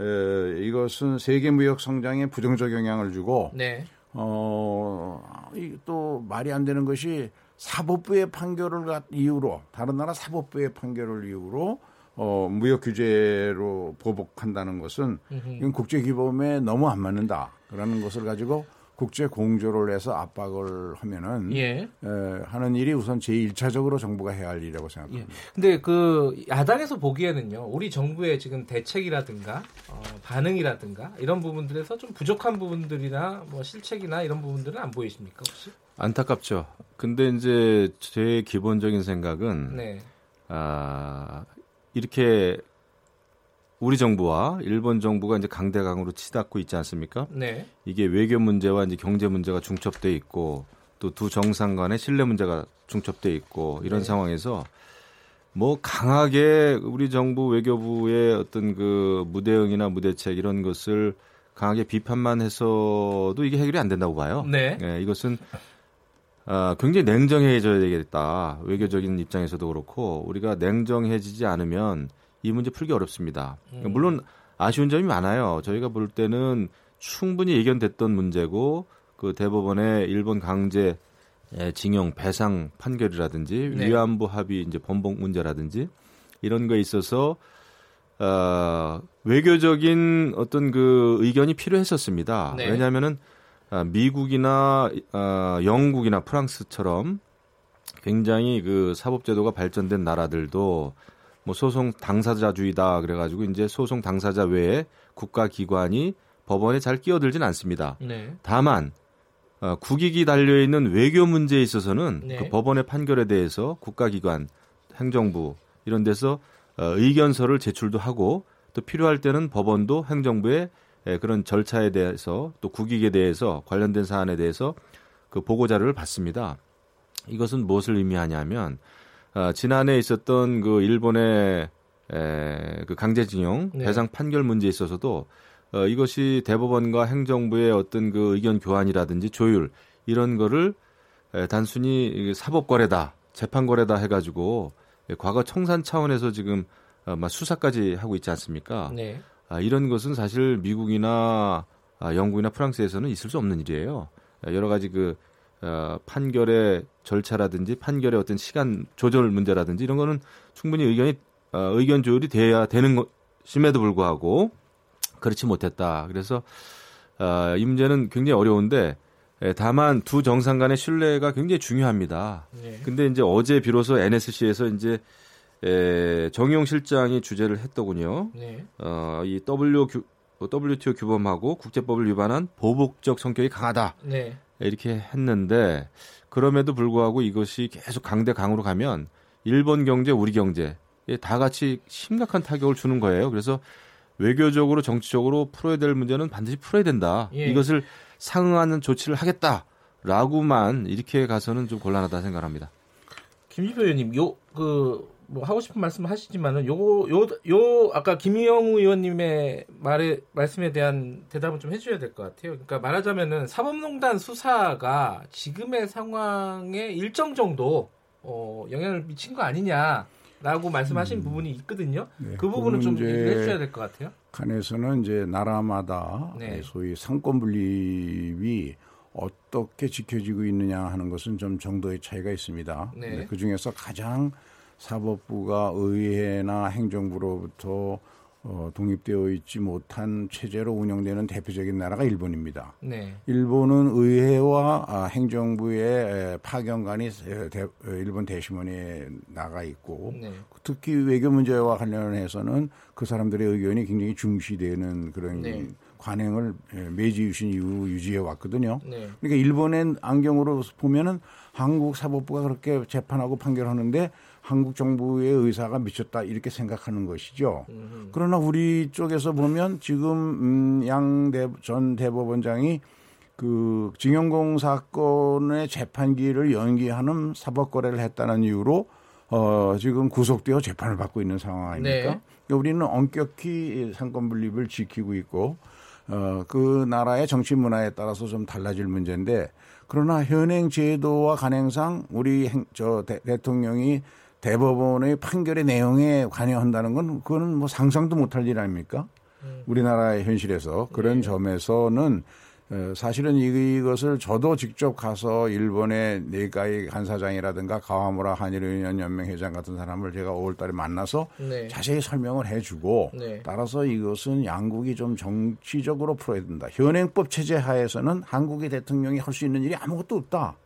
에, 이것은 세계 무역 성장에 부정적 영향을 주고 네. 어, 이또 말이 안 되는 것이 사법부의 판결을 갖- 이유로 다른 나라 사법부의 판결을 이유로 어, 무역 규제로 보복한다는 것은 이건 국제 기범에 너무 안 맞는다. 그러는 것을 가지고 국제 공조를 해서 압박을 하면은 예. 에, 하는 일이 우선 제1차적으로 정부가 해야 할 일이라고 예. 생각합니다. 근데 그 야당에서 보기에는요, 우리 정부의 지금 대책이라든가 어, 반응이라든가 이런 부분들에서 좀 부족한 부분들이나 뭐 실책이나 이런 부분들은 안 보이십니까 혹시? 안타깝죠. 근데 이제 제 기본적인 생각은 네. 아, 이렇게 우리 정부와 일본 정부가 이제 강대강으로 치닫고 있지 않습니까? 네. 이게 외교 문제와 이제 경제 문제가 중첩돼 있고 또 두 정상 간의 신뢰 문제가 중첩돼 있고 이런 네. 상황에서 뭐 강하게 우리 정부 외교부의 어떤 그 무대응이나 무대책 이런 것을 강하게 비판만 해서도 이게 해결이 안 된다고 봐요. 네. 예, 이것은 아, 굉장히 냉정해져야 되겠다. 외교적인 입장에서도 그렇고 우리가 냉정해지지 않으면 이 문제 풀기 어렵습니다. 음. 물론 아쉬운 점이 많아요. 저희가 볼 때는 충분히 예견됐던 문제고 그 대법원의 일본 강제 예, 징용 배상 판결이라든지 네. 위안부 합의 이제 번복 문제라든지 이런 거에 있어서 어, 외교적인 어떤 그 의견이 필요했었습니다. 네. 왜냐하면은 아, 미국이나 아, 영국이나 프랑스처럼 굉장히 그 사법제도가 발전된 나라들도 뭐 소송 당사자주의다 그래가지고 이제 소송 당사자 외에 국가기관이 법원에 잘 끼어들진 않습니다. 네. 다만 어, 국익이 달려 있는 외교 문제에 있어서는 네. 그 법원의 판결에 대해서 국가기관, 행정부 이런 데서 어, 의견서를 제출도 하고 또 필요할 때는 법원도 행정부의 에, 그런 절차에 대해서 또 국익에 대해서 관련된 사안에 대해서 그 보고 자료를 받습니다. 이것은 무엇을 의미하냐면 어, 지난해 있었던 그 일본의 에, 그 강제징용 네. 배상 판결 문제에 있어서도 어, 이것이 대법원과 행정부의 어떤 그 의견 교환이라든지 조율 이런 거를 에, 단순히 이게 사법 거래다, 재판 거래다 해가지고 예, 과거 청산 차원에서 지금 어, 막 수사까지 하고 있지 않습니까? 네. 아, 이런 것은 사실 미국이나 아, 영국이나 프랑스에서는 있을 수 없는 일이에요. 아, 여러 가지 그 어, 판결의 절차라든지 판결의 어떤 시간 조절 문제라든지 이런 거는 충분히 의견이 어, 의견 조율이 돼야 되는 것임에도 불구하고 그렇지 못했다. 그래서 어, 이 문제는 굉장히 어려운데 예, 다만 두 정상 간의 신뢰가 굉장히 중요합니다. 네. 근데 이제 어제 비로소 NSC에서 이제 에, 정용 실장이 주재를 했더군요. 네. 어, 이 W 규, WTO 규범하고 국제법을 위반한 보복적 성격이 강하다. 네. 이렇게 했는데 그럼에도 불구하고 이것이 계속 강대 강으로 가면 일본 경제, 우리 경제 다 같이 심각한 타격을 주는 거예요. 그래서 외교적으로 정치적으로 풀어야 될 문제는 반드시 풀어야 된다. 예. 이것을 상응하는 조치를 하겠다라고만 이렇게 가서는 좀 곤란하다 생각합니다. 김지표 의원님, 요 그 뭐 하고 싶은 말씀 하시지만은 요거 요 요 아까 김희영 의원님의 말에 말씀에 대한 대답을 좀 해줘야 될 것 같아요. 그러니까 말하자면은 사법농단 수사가 지금의 상황에 일정 정도 어, 영향을 미친 거 아니냐라고 말씀하신 부분이 있거든요. 네, 그 부분은 좀 얘기를 해주셔야 될 것 같아요. 칸에서는 이제 나라마다 네. 소위 상권 분립이 어떻게 지켜지고 있느냐 하는 것은 좀 정도의 차이가 있습니다. 네. 그 중에서 가장 사법부가 의회나 행정부로부터 어, 독립되어 있지 못한 체제로 운영되는 대표적인 나라가 일본입니다. 네. 일본은 의회와 아, 행정부의 에, 파견관이 에, 대- 어, 일본 대심원에 나가 있고 네. 특히 외교 문제와 관련해서는 그 사람들의 의견이 굉장히 중시되는 그런 네. 관행을 에, 메이지 유신 이후 유지해 왔거든요. 네. 그러니까 일본의 안경으로 보면은 한국 사법부가 그렇게 재판하고 판결하는데 한국 정부의 의사가 미쳤다 이렇게 생각하는 것이죠. 음, 그러나 우리 쪽에서 보면 지금 음, 양전 대법원장이 그 징용공 사건의 재판기를 연기하는 사법 거래를 했다는 이유로 어, 지금 구속되어 재판을 받고 있는 상황 아닙니까? 네. 그러니까 우리는 엄격히 상권 분립을 지키고 있고 어, 그 나라의 정치 문화에 따라서 좀 달라질 문제인데 그러나 현행 제도와 관행상 우리 행, 저 대, 대통령이 대법원의 판결의 내용에 관여한다는 건 그거는 뭐 상상도 못할 일 아닙니까? 우리나라의 현실에서 그런 점에서는 어, 사실은 이것을 저도 직접 가서 일본의 내가의 간사장이라든가 가와무라 한일의원 연맹 회장 같은 사람을 제가 5월달에 만나서 네. 자세히 설명을 해주고 네. 따라서 이것은 양국이 좀 정치적으로 풀어야 된다. 현행법 체제 하에서는 한국의 대통령이 할 수 있는 일이 아무것도 없다.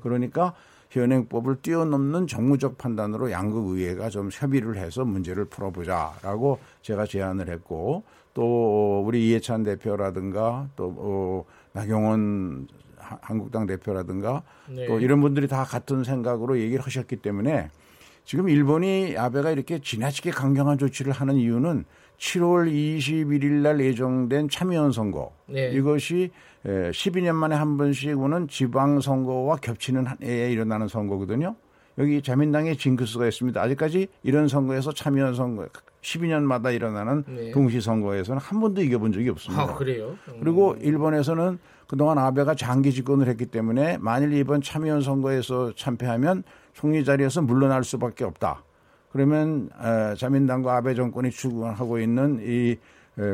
그러니까 현행법을 뛰어넘는 정무적 판단으로 양국 의회가 좀 협의를 해서 문제를 풀어보자라고 제가 제안을 했고 또 우리 이해찬 대표라든가 또 어, 나경원 하- 한국당 대표라든가 네. 또 이런 분들이 다 같은 생각으로 얘기를 하셨기 때문에 지금 일본이 아베가 이렇게 지나치게 강경한 조치를 하는 이유는 7월 21일 날 예정된 참여연 선거 네. 이것이 에, 12년 만에 한 번씩 오는 지방 선거와 겹치는 한 해에 일어나는 선거거든요. 여기 자민당의 징크스가 있습니다. 아직까지 이런 선거에서 참여연 선거 12년마다 일어나는 네. 동시 선거에서는 한 번도 이겨본 적이 없습니다. 아 그래요? 음. 그리고 일본에서는 그동안 아베가 장기 집권을 했기 때문에 만일 이번 참여연 선거에서 참패하면 총리 자리에서 물러날 수밖에 없다. 그러면 에, 자민당과 아베 정권이 추구하고 있는 이 에,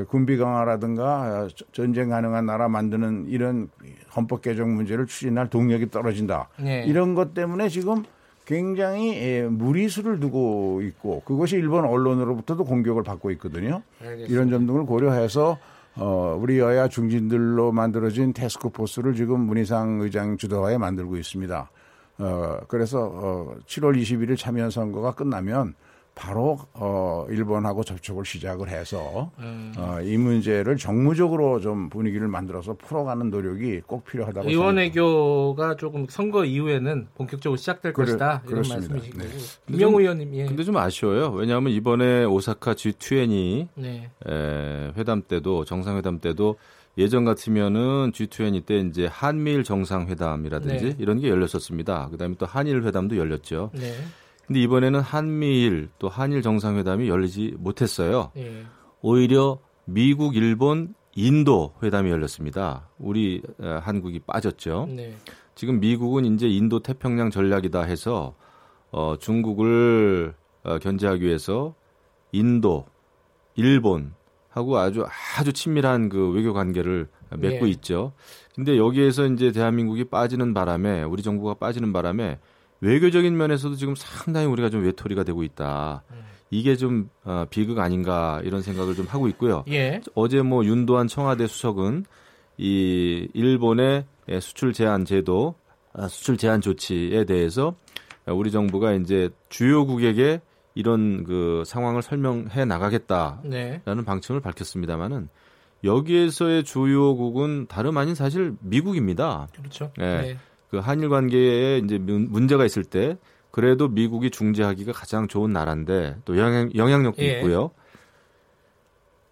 군비 강화라든가 어, 전쟁 가능한 나라 만드는 이런 헌법 개정 문제를 추진할 동력이 떨어진다. 네. 이런 것 때문에 지금 굉장히 에, 무리수를 두고 있고 그것이 일본 언론으로부터도 공격을 받고 있거든요. 알겠습니다. 이런 점 등을 고려해서 어, 우리 여야 중진들로 만들어진 테스크포스를 지금 문희상 의장 주도하에 만들고 있습니다. 어, 그래서 어, 7월 21일 참여 선거가 끝나면 바로 어, 일본하고 접촉을 시작을 해서 음. 어, 이 문제를 정무적으로 좀 분위기를 만들어서 풀어가는 노력이 꼭 필요하다고 의원 생각합니다. 외교가 조금 선거 이후에는 본격적으로 시작될 그래, 것이다 이런 그렇습니다. 말씀이신 네. 거고 좀- 의원님 예. 근데 좀 아쉬워요. 왜냐하면 이번에 오사카 G20 네. 에, 회담 때도 정상회담 때도 예전 같으면은 G20 때 이제 한미일 정상회담이라든지 네. 이런 게 열렸었습니다. 그다음에 또 한일 회담도 열렸죠. 네. 근데 이번에는 한미일 또 한일 정상회담이 열리지 못했어요. 예. 오히려 미국, 일본, 인도 회담이 열렸습니다. 우리 에, 한국이 빠졌죠. 네. 지금 미국은 이제 인도 태평양 전략이다 해서 어, 중국을 어, 견제하기 위해서 인도, 일본 하고 아주 아주 친밀한 그 외교 관계를 맺고 예. 있죠. 근데 여기에서 이제 대한민국이 빠지는 바람에 우리 정부가 빠지는 바람에 외교적인 면에서도 지금 상당히 우리가 좀 외톨이가 되고 있다. 이게 좀 어, 비극 아닌가 이런 생각을 좀 하고 있고요. 예. 어제 뭐 윤도한 청와대 수석은 이 일본의 수출 제한 제도, 아, 수출 제한 조치에 대해서 우리 정부가 이제 주요국에게 이런 그 상황을 설명해 나가겠다라는 네. 방침을 밝혔습니다만은 여기에서의 주요국은 다름 아닌 사실 미국입니다. 그렇죠. 네. 네. 그 한일 관계에 이제 문- 문제가 있을 때 그래도 미국이 중재하기가 가장 좋은 나라인데 또 영향, 영향력도 예. 있고요.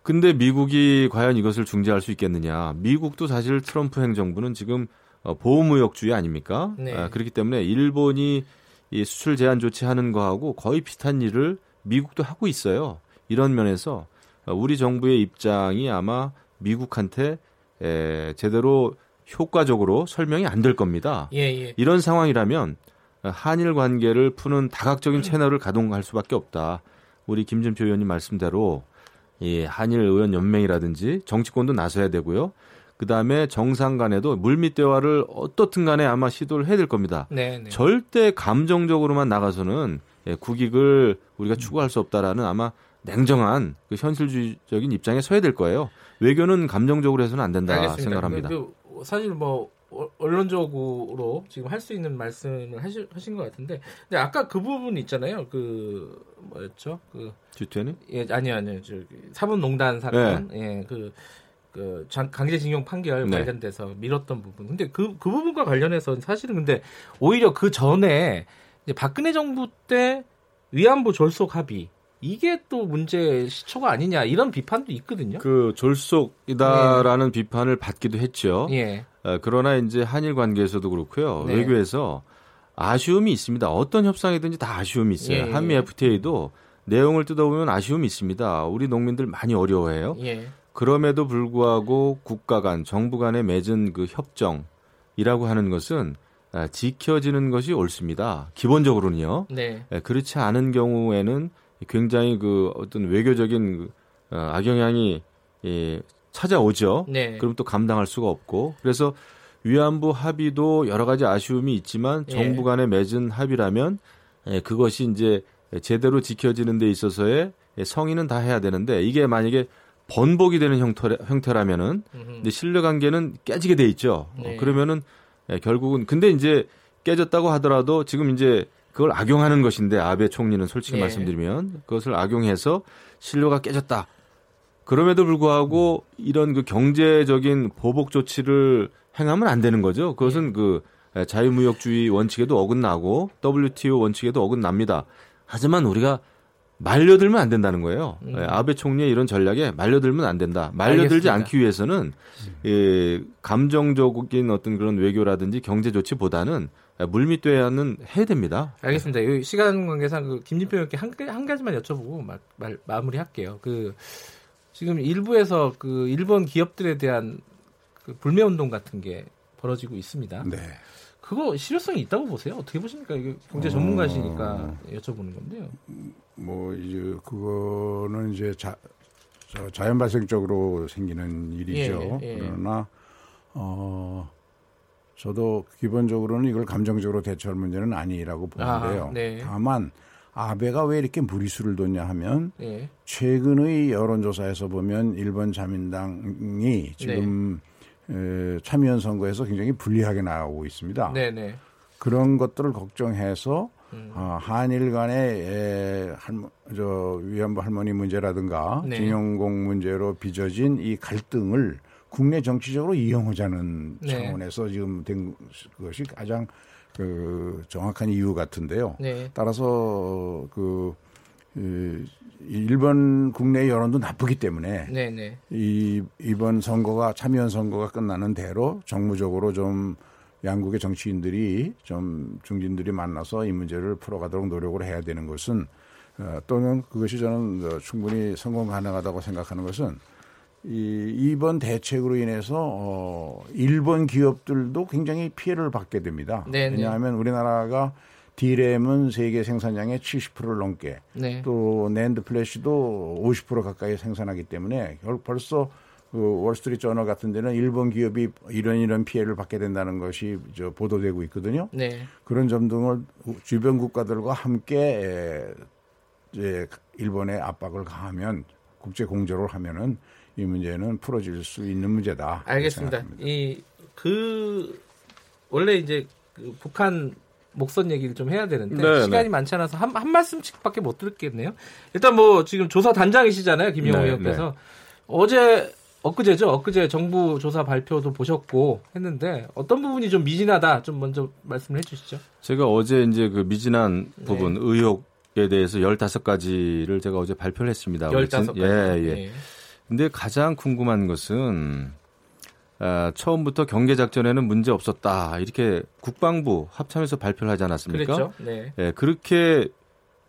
근데 미국이 과연 이것을 중재할 수 있겠느냐? 미국도 사실 트럼프 행정부는 지금 어, 보호무역주의 아닙니까? 네. 아, 그렇기 때문에 일본이 이 수출 제한 조치하는 거하고 거의 비슷한 일을 미국도 하고 있어요. 이런 면에서 어, 우리 정부의 입장이 아마 미국한테 에, 제대로 효과적으로 설명이 안 될 겁니다. 예, 예. 이런 상황이라면 한일 관계를 푸는 다각적인 채널을 가동할 수밖에 없다. 우리 김준표 의원님 말씀대로 이 한일 의원 연맹이라든지 정치권도 나서야 되고요. 그 다음에 정상 간에도 물밑 대화를 어떻든 간에 아마 시도를 해야 될 겁니다. 네, 네. 절대 감정적으로만 나가서는 예, 국익을 우리가 추구할 수 없다라는 아마 냉정한 그 현실주의적인 입장에 서야 될 거예요. 외교는 감정적으로 해서는 안 된다 알겠습니다. 생각합니다. 그, 그 사실 뭐 어- 언론적으로 지금 할 수 있는 말씀을 하시, 하신 것 같은데, 근데 아까 그 부분 있잖아요. 그 뭐였죠? 그 주태는 예, 아니요, 아니요. 저 사법농단 사건, 예, 그, 그 장- 강제징용 판결 네. 관련돼서 미뤘던 부분. 근데 그, 그 부분과 관련해서 사실은 근데 오히려 그 전에 이제 박근혜 정부 때 위안부 졸속 합의 이게 또 문제 시초가 아니냐 이런 비판도 있거든요. 그 졸속이다라는 비판을 받기도 했죠. 예, 어, 그러나 이제 한일 관계에서도 그렇고요. 네. 외교에서 아쉬움이 있습니다. 어떤 협상이든지 다 아쉬움이 있어요. 예, 예. 한미 FTA도 내용을 뜯어보면 아쉬움이 있습니다. 우리 농민들 많이 어려워해요. 예, 그럼에도 불구하고 국가 간, 정부 간에 맺은 그 협정이라고 하는 것은 아, 지켜지는 것이 옳습니다. 기본적으로는요. 네, 예, 그렇지 않은 경우에는 굉장히 그 어떤 외교적인 그, 어, 악영향이 예, 찾아오죠. 네. 그럼 또 감당할 수가 없고 그래서 위안부 합의도 여러 가지 아쉬움이 있지만 예. 정부 간에 맺은 합의라면 예, 그것이 이제 제대로 지켜지는 데 있어서의 성의는 다 해야 되는데 이게 만약에 번복이 되는 형태, 형태라면은. 근데 신뢰 관계는 깨지게 돼 있죠. 어, 네. 그러면은 예, 결국은 근데 이제 깨졌다고 하더라도 지금 이제 그걸 악용하는 것인데 아베 총리는 솔직히 예. 말씀드리면 그것을 악용해서 신뢰가 깨졌다. 그럼에도 불구하고 이런 그 경제적인 보복 조치를 행하면 안 되는 거죠. 그것은 예. 그 자유무역주의 원칙에도 어긋나고 WTO 원칙에도 어긋납니다. 하지만 우리가 말려들면 안 된다는 거예요. 음. 예, 아베 총리의 이런 전략에 말려들면 안 된다. 말려들지 알겠습니다. 않기 위해서는 예, 감정적인 어떤 그런 외교라든지 경제 조치보다는 물밑 대화는 해야 됩니다. 알겠습니다. 여기 시간 관계상 그 김진표 의원께 한, 가- 한 가지만 여쭤보고 말, 말, 마무리할게요. 그 지금 일부에서 그 일본 기업들에 대한 그 불매 운동 같은 게 벌어지고 있습니다. 네. 그거 실효성이 있다고 보세요? 어떻게 보십니까? 이게 경제 전문가시니까 여쭤보는 건데요. 뭐 이제 그거는 이제 자, 저 자연 발생적으로 생기는 일이죠. 예, 예. 그러나 어 저도 기본적으로는 이걸 감정적으로 대처할 문제는 아니라고 보는데요. 아, 네. 다만 아베가 왜 이렇게 무리수를 뒀냐 하면 예. 최근의 여론조사에서 보면 일본 자민당이 지금 에, 참여연 선거에서 굉장히 불리하게 나오고 있습니다. 네, 네. 그런 것들을 걱정해서 음. 어, 한일 간의 에, 할머, 저 위안부 할머니 문제라든가 네. 징용공 문제로 빚어진 이 갈등을 국내 정치적으로 이용하자는 네. 차원에서 지금 된 것이 가장 그 정확한 이유 같은데요. 네. 따라서 그 이, 일본 국내 여론도 나쁘기 때문에 네, 네. 이 이번 선거가 참여연 선거가 끝나는 대로 정무적으로 좀 양국의 정치인들이 좀 중진들이 만나서 이 문제를 풀어가도록 노력을 해야 되는 것은 어, 또는 그것이 저는 어, 충분히 성공 가능하다고 생각하는 것은 이 이번 대책으로 인해서 어, 일본 기업들도 굉장히 피해를 받게 됩니다. 네네. 왜냐하면 우리나라가 디램은 세계 생산량의 70%를 넘게 네. 또 낸드 플래시도 50% 가까이 생산하기 때문에 결- 벌써 그 월스트리트 저널 같은 데는 일본 기업이 이런 이런 피해를 받게 된다는 것이 저 보도되고 있거든요. 네. 그런 점 등을 주변 국가들과 함께 에, 이제 일본의 압박을 가하면 국제 공조를 하면은 이 문제는 풀어질 수 있는 문제다. 알겠습니다. 이 그 원래 이제 그 북한 목선 얘기를 좀 해야 되는데 네, 시간이 네. 많지 않아서 한, 한 말씀씩밖에 못 들었겠네요. 일단 뭐 지금 조사 단장이시잖아요, 김영호 네, 의원께서 어제 엊그제죠, 엊그제 정부 조사 발표도 보셨고 했는데 어떤 부분이 좀 미진하다, 좀 먼저 말씀을 해주시죠. 제가 어제 이제 그 미진한 네. 부분 의혹에 대해서 15가지를 제가 어제 발표를 했습니다. 우리 진- 15가지. 예, 예. 근데 가장 궁금한 것은 아, 처음부터 경계 작전에는 문제 없었다. 이렇게 국방부 합참에서 발표를 하지 않았습니까? 그랬죠. 네. 예, 그렇게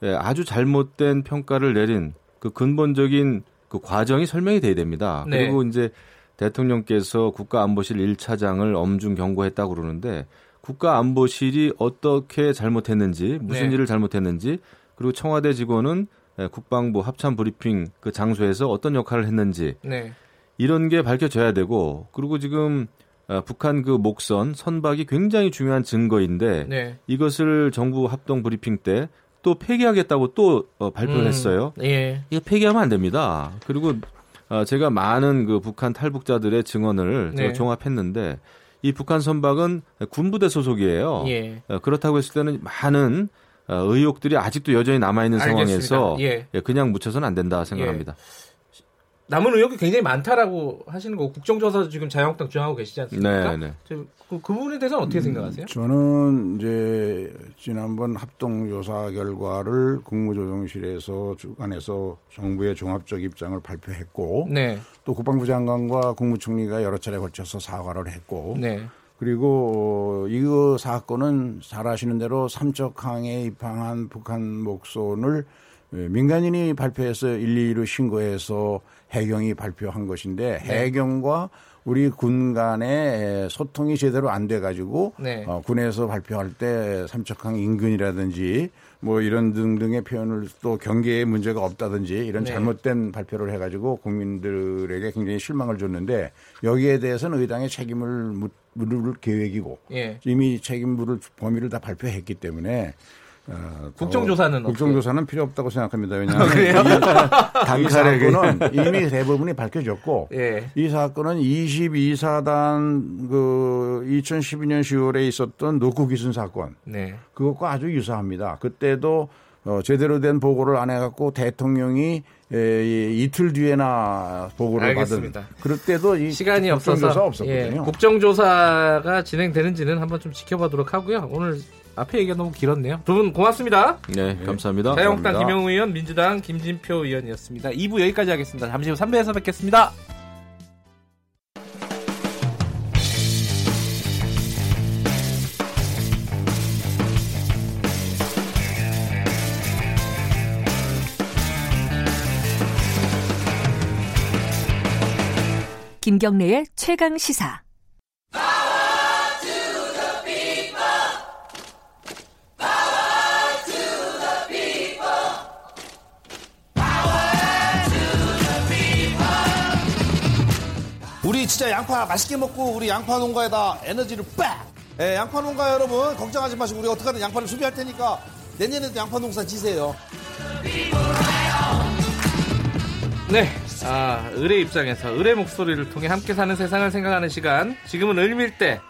예, 아주 잘못된 평가를 내린 그 근본적인 그 과정이 설명이 돼야 됩니다. 네. 그리고 이제 대통령께서 국가안보실 1차장을 엄중 경고했다고 그러는데 국가안보실이 어떻게 잘못했는지 무슨 네. 일을 잘못했는지 그리고 청와대 직원은 예, 국방부 합참 브리핑 그 장소에서 어떤 역할을 했는지 네. 이런 게 밝혀져야 되고 그리고 지금 어, 북한 그 목선 선박이 굉장히 중요한 증거인데 네. 이것을 정부 합동 브리핑 때 또 폐기하겠다고 또 어, 발표를 음, 했어요. 예. 이거 폐기하면 안 됩니다. 그리고 어, 제가 많은 그 북한 탈북자들의 증언을 제가 네. 종합했는데 이 북한 선박은 군부대 소속이에요. 예. 어, 그렇다고 했을 때는 많은 어, 의혹들이 아직도 여전히 남아 있는 알겠습니다. 상황에서 예. 예, 그냥 묻혀서는 안 된다 생각합니다. 남은 의혹이 굉장히 많다라고 하시는 거 국정조사도 지금 자유한국당 주장하고 계시지 않습니까? 네, 네. 저 그, 그 부분에 대해서는 어떻게 생각하세요? 저는 이제 지난번 합동조사 결과를 국무조정실에서 주관해서 정부의 종합적 입장을 발표했고 네, 또 국방부 장관과 국무총리가 여러 차례 걸쳐서 사과를 했고 네, 그리고 어, 이거 사건은 잘 아시는 대로 삼척항에 입항한 북한 목선을 예, 민간인이 발표해서 112로 신고해서 해경이 발표한 것인데 해경과 우리 군 간의 소통이 제대로 안 돼 가지고 네. 어, 군에서 발표할 때 삼척항 인근이라든지 뭐 이런 등등의 표현을 또 경계에 문제가 없다든지 이런 네. 잘못된 발표를 해가지고 국민들에게 굉장히 실망을 줬는데 여기에 대해서는 의당의 책임을 묻- 물을 계획이고 예. 이미 책임 물을 범위를 다 발표했기 때문에 어, 더 국정조사는 아, 국정조사는 필요 없다고 생각합니다. 왜냐하면 그래요? 이, 이 사건은 이미 대부분이 밝혀졌고 예. 이 사건은 22사단 그 2012년 10월에 있었던 노크 기순 사건 네. 그것과 아주 유사합니다. 그때도 어, 제대로 된 보고를 안 해갖고 대통령이 에, 이- 이틀 뒤에나 보고를 알겠습니다. 받은 그럴 때도 이 시간이 없어서 없었거든요. 예, 국정조사가 진행되는지는 한번 좀 지켜보도록 하고요. 오늘 앞에 얘기가 너무 길었네요. 두 분 고맙습니다. 네, 감사합니다. 자유한국당 감사합니다. 김영우 의원, 민주당 김진표 의원이었습니다. 2부 여기까지 하겠습니다. 잠시 후 3부에서 뵙겠습니다. 김경래의 최강 시사. 진짜 양파 맛있게 먹고 우리 양파 농가에다 에너지를 빡! 예, 양파 농가 여러분 걱정하지 마시고 우리 어떻게든 양파를 수비할 테니까 내년에도 양파 농사 지세요. 네. 아, 의뢰 입장에서 의뢰 목소리를 통해 함께 사는 세상을 생각하는 시간. 지금은 을밀대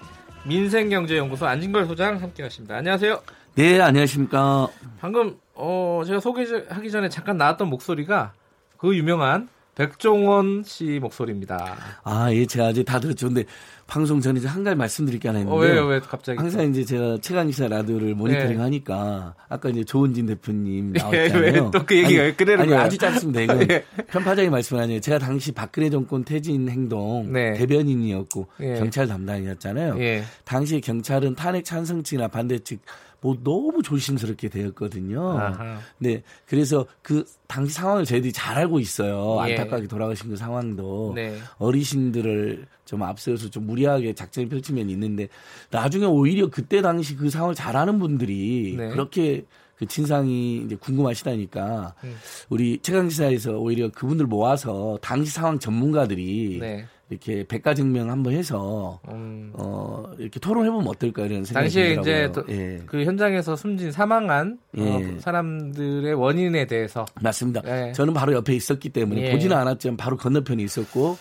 민생경제연구소 안진걸 소장 함께 하십니다. 안녕하세요. 네, 안녕하십니까. 방금 어 제가 소개하기 전에 잠깐 나왔던 목소리가 그 유명한 백종원 씨 목소리입니다. 아, 예, 제가 아직 다 들었죠. 근데 방송 전에 이제 한 가지 말씀드릴 게 하나 있는데. 어, 왜요, 왜 갑자기? 항상 이제 제가 최강시사 라디오를 모니터링 네. 하니까 아까 이제 조은진 대표님 예, 나왔잖아요. 왜또그 얘기가 왜 끄내는 아니, 거예요? 아주 짧습니다. 이건 예. 편파적인 말씀은 아니에요. 제가 당시 박근혜 정권 퇴진 행동 네. 대변인이었고 예. 경찰 담당이었잖아요. 예. 당시 경찰은 탄핵 찬성 측이나 반대 측 뭐 너무 조심스럽게 되었거든요. 아하. 네, 그래서 그 당시 상황을 저희들이 잘 알고 있어요. 예. 안타깝게 돌아가신 그 상황도 네. 어르신들을 좀 앞세워서 좀 무리하게 작전을 펼치면 있는데 나중에 오히려 그때 당시 그 상황을 잘 아는 분들이 네. 그렇게 그 진상이 이제 궁금하시다니까 음. 우리 최강 시사에서 오히려 그분들 모아서 당시 상황 전문가들이 네. 이렇게 백과증명 한번 해서 음. 어 이렇게 토론해 보면 어떨까 이런 생각이 당시에 이제 들더라고요. 또 예. 그 현장에서 숨진 사망한 어, 예. 사람들의 원인에 대해서 맞습니다. 예. 저는 바로 옆에 있었기 때문에 예. 보지는 않았지만 바로 건너편에 있었고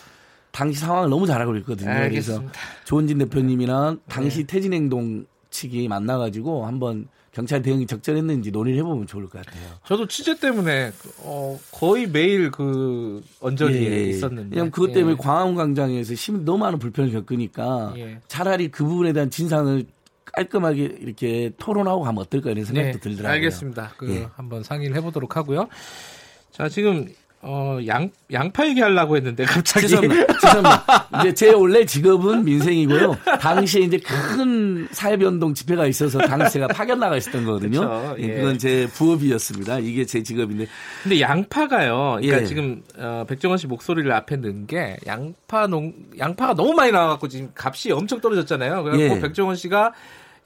당시 상황을 너무 잘 알고 있거든요. 그래서 알겠습니다. 조은진 대표님이랑 당시 퇴진행동 측이 만나가지고 한번 경찰 대응이 적절했는지 논의를 해보면 좋을 것 같아요. 저도 취재 때문에 어, 거의 매일 그 언저리에 예. 있었는데 왜냐면 그것 때문에 예. 광화문 광장에서 시민 너무 많은 불편을 겪으니까 예. 차라리 그 부분에 대한 진상을 깔끔하게 이렇게 토론하고 가면 어떨까 이런 생각도 네, 들더라고요. 알겠습니다. 그 예. 한번 상의를 해보도록 하고요. 자 지금 어, 양 양파 얘기하려고 했는데 갑자기 죄송합니다. 죄송합니다. 이제 제 원래 직업은 민생이고요. 당시에 이제 큰 사회변동 집회가 있어서 당시 제가 파견 나가 있었던 거거든요. 그쵸, 예, 예. 그건 제 부업이었습니다. 이게 제 직업인데 근데 양파가요. 그러니까 예. 지금 어, 백종원 씨 목소리를 앞에 넣은 게 양파 농 양파가 너무 많이 나와갖고 지금 값이 엄청 떨어졌잖아요. 그래서 예. 백종원 씨가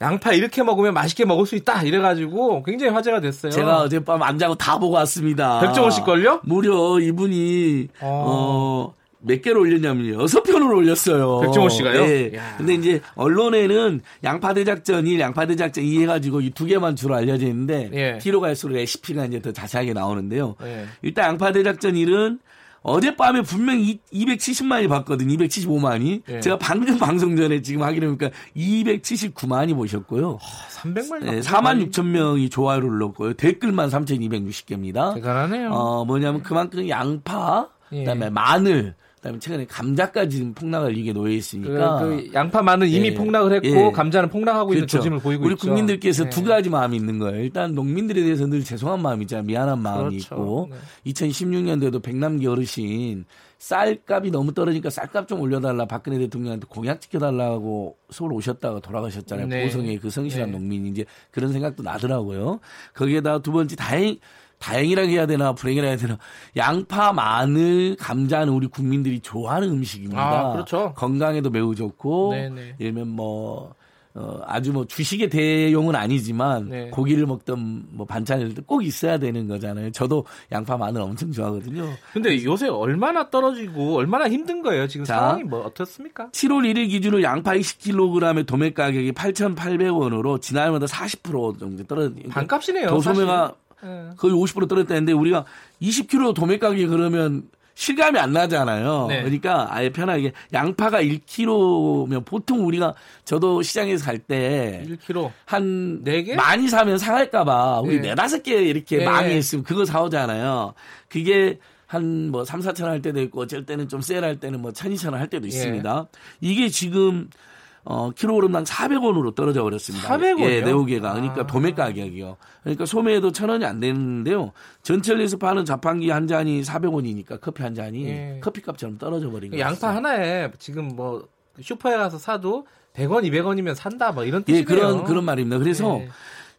양파 이렇게 먹으면 맛있게 먹을 수 있다 이래가지고 굉장히 화제가 됐어요. 제가 어젯밤 안 자고 다 보고 왔습니다. 백종원 씨 걸요? 무려 이분이 어. 어. 몇 개를 올렸냐면 여섯 편을 올렸어요. 백종원 씨가요? 예. 야. 근데 이제 언론에는 양파 대작전 1, 양파 대작전 2 해가지고 이 두 개만 주로 알려져 있는데 예. 뒤로 갈수록 레시피가 이제 더 자세하게 나오는데요. 예. 일단 양파 대작전 1은 어젯밤에 분명히 270만이 봤거든요. 275만이. 예. 제가 방금 방송 전에 지금 확인해보니까 279만이 보셨고요. 300만 네, 4만 6천 명이 좋아요를 눌렀고요. 댓글만 3,260개입니다. 대단하네요. 어, 뭐냐면 그만큼 양파, 예. 그다음에 마늘, 그다음에 최근에 감자까지 지금 폭락을 이게 놓여 그, 있으니까. 그 양파만은 이미 예. 폭락을 했고 예. 감자는 폭락하고 있는 그렇죠. 조짐을 보이고 우리 있죠. 국민들께서 예. 두 가지 마음이 있는 거예요. 일단 농민들에 대해서 늘 죄송한 마음이 있잖아요. 미안한 마음이 그렇죠. 있고 네. 2016년도에도 백남기 어르신 쌀값이 너무 떨어지니까 쌀값 좀 올려달라 박근혜 대통령한테 공약 지켜달라고 서울 오셨다가 돌아가셨잖아요. 네. 보성의 그 성실한 네. 농민이 이제 그런 생각도 나더라고요. 거기에다가 두 번째 다행 다행이라고 해야 되나 불행이라고 해야 되나 양파, 마늘, 감자는 우리 국민들이 좋아하는 음식입니다. 아, 그렇죠. 건강에도 매우 좋고 네네. 예를 들면 뭐 어, 아주 뭐 주식의 대용은 아니지만 네. 고기를 먹던 뭐 반찬일 때꼭 있어야 되는 거잖아요. 저도 양파 마늘 엄청 좋아하거든요. 근데 요새 얼마나 떨어지고 얼마나 힘든 거예요? 지금 자. 상황이 뭐 어떻습니까? 7월 1일 기준으로 양파 20kg의 도매 가격이 8,800원으로 지난해보다 40% 정도 떨어져. 반값이네요. 도소매가 예. 거의 50% 떨어졌다는데 우리가 20kg 도매 가격이 그러면 실감이 안 나잖아요. 네. 그러니까 아예 편하게 양파가 1kg면 보통 우리가 저도 시장에서 갈 때 1kg. 한네 개? 많이 사면 상할까봐 우리 예. 네다섯 개 이렇게 예. 많이 있으면 그거 사오잖아요. 그게 한 뭐 3, 4천 원 할 때도 있고 어쩔 때는 좀 세일할 때는 뭐 1, 2천 원 할 때도 예. 있습니다. 이게 지금 어, 킬로그램당 400원으로 떨어져 버렸습니다. 400원 이요? 예, 네오개가. 그러니까 아. 도매 가격이요. 그러니까 소매도 천 원이 안 되는데요. 전철에서 파는 자판기 한 잔이 400원이니까 커피 한 잔이 예. 커피값처럼 떨어져 버린 거예요. 양파 하나에 지금 뭐 슈퍼에 가서 사도 100원, 200원이면 산다 뭐 이런 뜻이네요. 예, 그런 그런 말입니다. 그래서 예.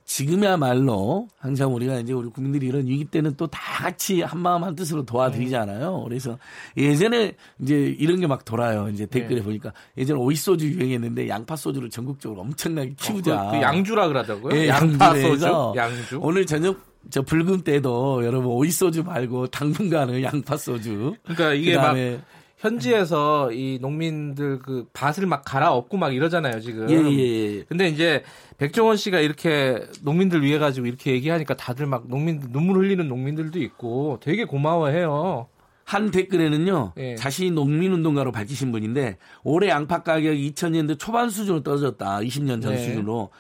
지금이야말로 항상 우리가 이제 우리 국민들이 이런 위기 때는 또 다 같이 한 마음 한 뜻으로 도와드리잖아요. 그래서 예전에 이제 이런 게 막 돌아요. 이제 댓글에 네. 보니까 예전에 오이 소주 유행했는데 양파 소주를 전국적으로 엄청나게 키우자. 그, 그 양주라 그러더라고요. 예, 양파 소주, 양주에서 양주. 오늘 저녁 저 붉은 때도 여러분 오이 소주 말고 당분간은 양파 소주. 그러니까 이게 그다음에 막 현지에서 이 농민들 그 밭을 막 갈아엎고 막 이러잖아요 지금. 예, 예, 예. 근데 이제 백종원 씨가 이렇게 농민들 위해 가지고 이렇게 얘기하니까 다들 막 농민들 눈물 흘리는 농민들도 있고 되게 고마워해요. 한 댓글에는요, 예. 자신이 농민운동가로 밝히신 분인데, 올해 양파 가격이 2000년대 초반 수준으로 떨어졌다. 20년 전 네. 수준으로.